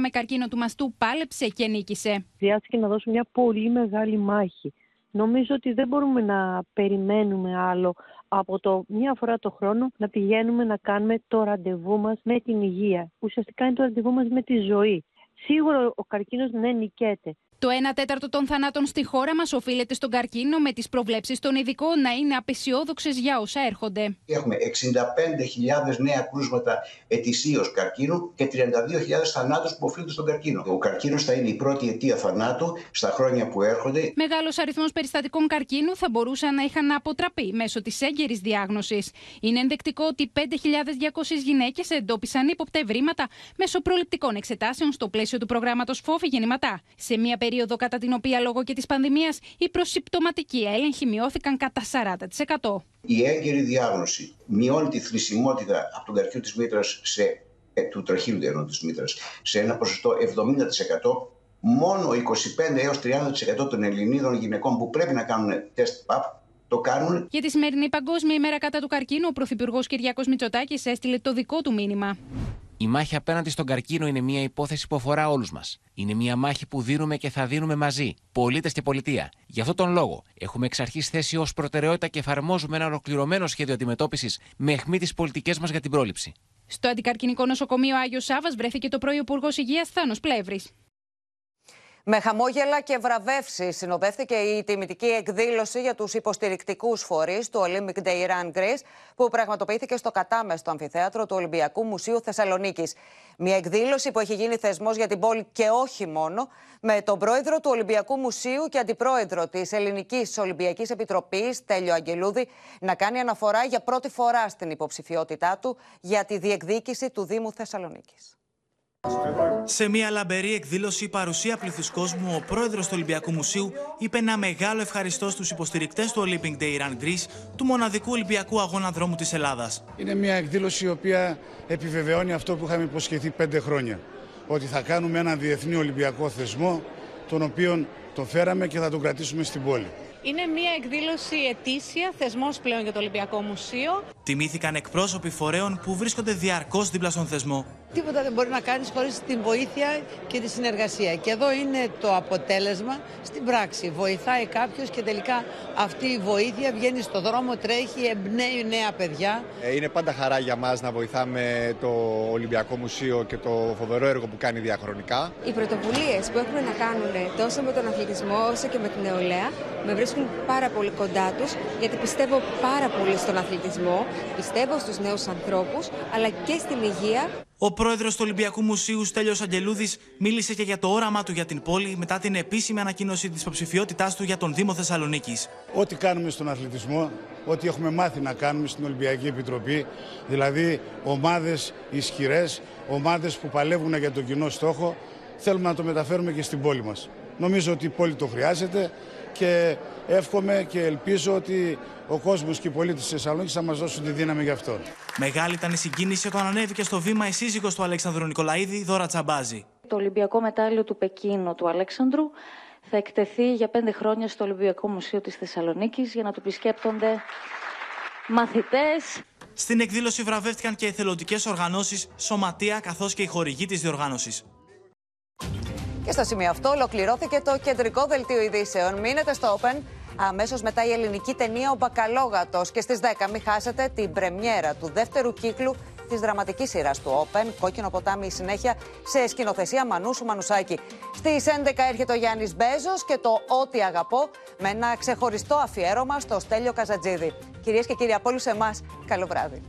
με καρκίνο του μαστού, πάλεψε και νίκησε. Χρειάστηκε να δώσω μια πολύ μεγάλη μάχη. Νομίζω ότι δεν μπορούμε να περιμένουμε άλλο από το μία φορά το χρόνο να πηγαίνουμε να κάνουμε το ραντεβού μας με την υγεία. Ουσιαστικά είναι το ραντεβού μας με τη ζωή. Σίγουρα ο καρκίνος δεν ναι, νικέται. Το 1 τέταρτο των θανάτων στη χώρα μας οφείλεται στον καρκίνο, με τις προβλέψεις των ειδικών να είναι απεσιόδοξες για όσα έρχονται. Έχουμε 65.000 νέα κρούσματα ετησίως καρκίνου και 32.000 θανάτους που οφείλονται στον καρκίνο. Ο καρκίνος θα είναι η πρώτη αιτία θανάτου στα χρόνια που έρχονται. Μεγάλος αριθμός περιστατικών καρκίνου θα μπορούσαν να είχαν αποτραπεί μέσω της έγκαιρης διάγνωσης. Είναι ενδεικτικό ότι 5.200 γυναίκες εντόπισαν ύποπτα ευρήματα μέσω προληπτικών εξετάσεων στο πλαίσιο του προγράμματος Φόφη Γεννηματά. Σε μια περίοδο κατά την οποία λόγω και της πανδημίας οι προσυπτωματικοί έλεγχοι μειώθηκαν κατά 40%. Η έγκαιρη διάγνωση μειώνει τη θρησιμότητα από τον καρκίνο της μήτρας σε, ε, του τραχύλου διαγνώτη της μήτρας σε ένα ποσοστό 70%. Μόνο 25 έως 30% των Ελληνίδων γυναικών που πρέπει να κάνουν τεστ ΠΑΠ το κάνουν. Για τη σημερινή Παγκόσμια ημέρα κατά του καρκίνου, ο Πρωθυπουργός Κυριάκος Μητσοτάκης έστειλε το δικό του μήνυμα. Η μάχη απέναντι στον καρκίνο είναι μια υπόθεση που αφορά όλους μας. Είναι μια μάχη που δίνουμε και θα δίνουμε μαζί, πολίτες και πολιτεία. Γι' αυτόν τον λόγο, έχουμε εξ αρχής θέσει ως προτεραιότητα και εφαρμόζουμε ένα ολοκληρωμένο σχέδιο αντιμετώπισης με αιχμή τις πολιτικές μας για την πρόληψη. Στο αντικαρκυνικό νοσοκομείο Άγιος Σάβα βρέθηκε το πρωί Υπουργός Υγείας Θάνος Πλεύρης. Με χαμόγελα και βραβεύσεις συνοδεύτηκε η τιμητική εκδήλωση για τους υποστηρικτικούς φορείς του Olympic Day Run Greece, που πραγματοποιήθηκε στο κατάμεστο αμφιθέατρο του Ολυμπιακού Μουσείου Θεσσαλονίκης. Μια εκδήλωση που έχει γίνει θεσμός για την πόλη και όχι μόνο, με τον πρόεδρο του Ολυμπιακού Μουσείου και αντιπρόεδρο της Ελληνικής Ολυμπιακής Επιτροπής, Τέλειο Αγγελούδη, να κάνει αναφορά για πρώτη φορά στην υποψηφιότητά του για τη διεκδίκηση του Δήμου Θεσσαλονίκης. Σε μια λαμπερή εκδήλωση παρουσία πληθυσμού κόσμου, ο πρόεδρος του Ολυμπιακού Μουσείου είπε ένα μεγάλο ευχαριστώ στους υποστηρικτές του Olympic Day Run Greece, του μοναδικού Ολυμπιακού Αγώνα Δρόμου της Ελλάδας. Είναι μια εκδήλωση η οποία επιβεβαιώνει αυτό που είχαμε υποσχεθεί πέντε χρόνια. ότι θα κάνουμε έναν διεθνή Ολυμπιακό θεσμό, τον οποίο το φέραμε και θα τον κρατήσουμε στην πόλη. Είναι μια εκδήλωση ετήσια, θεσμός πλέον για το Ολυμπιακό Μουσείο. Τιμήθηκαν εκπρόσωποι φορέων που βρίσκονται διαρκώς δίπλα στον θεσμό. Τίποτα δεν μπορεί να κάνεις χωρίς την βοήθεια και τη συνεργασία. Και εδώ είναι το αποτέλεσμα στην πράξη. Βοηθάει κάποιος και τελικά αυτή η βοήθεια βγαίνει στο δρόμο, τρέχει, εμπνέει νέα παιδιά. Ε, είναι πάντα χαρά για μας να βοηθάμε το Ολυμπιακό Μουσείο και το φοβερό έργο που κάνει διαχρονικά. Οι πρωτοβουλίες που έχουμε να κάνουν τόσο με τον αθλητισμό όσο και με την νεολαία με βρίσκουν πάρα πολύ κοντά τους γιατί πιστεύω πάρα πολύ στον αθλητισμό, πιστεύω στους νέους ανθρώπους αλλά και στην υγεία. Ο πρόεδρος του Ολυμπιακού Μουσείου, Στέλιος Αγγελούδης, μίλησε και για το όραμά του για την πόλη μετά την επίσημη ανακοίνωση της υποψηφιότητάς του για τον Δήμο Θεσσαλονίκης. Ό,τι κάνουμε στον αθλητισμό, ό,τι έχουμε μάθει να κάνουμε στην Ολυμπιακή Επιτροπή, δηλαδή ομάδες ισχυρές, ομάδες που παλεύουν για τον κοινό στόχο, θέλουμε να το μεταφέρουμε και στην πόλη μας. Νομίζω ότι η πόλη το χρειάζεται και εύχομαι και ελπίζω ότι ο κόσμος και οι πολίτες της Θεσσαλονίκης θα μας δώσουν τη δύναμη γι' αυτό. Μεγάλη ήταν η συγκίνηση όταν ανέβηκε στο βήμα η σύζυγος του Αλέξανδρου Νικολαίδη, Δώρα Τσαμπάζη. Το Ολυμπιακό Μετάλλιο του Πεκίνου του Αλέξανδρου θα εκτεθεί για πέντε χρόνια στο Ολυμπιακό Μουσείο της Θεσσαλονίκης για να του επισκέπτονται μαθητές. Στην εκδήλωση βραβεύτηκαν και εθελοντικές οργανώσεις, σωματεία καθώς και οι χορηγοί της διοργάνωσης. Και στο σημείο αυτό ολοκληρώθηκε το κεντρικό δελτίο ειδήσεων. Μείνετε στο Open. Αμέσως μετά η ελληνική ταινία «Ο Μπακαλόγατος» και στις 10 μην χάσετε την πρεμιέρα του δεύτερου κύκλου της δραματικής σειράς του Open, Κόκκινο ποτάμι συνέχεια σε σκηνοθεσία Μανούσου Μανουσάκη. Στις 11 έρχεται ο Γιάννης Μπέζος και το «Ό,τι αγαπώ» με ένα ξεχωριστό αφιέρωμα στο Στέλιο Καζατζίδη. Κυρίες και κύριοι, από όλους εμάς, καλό βράδυ.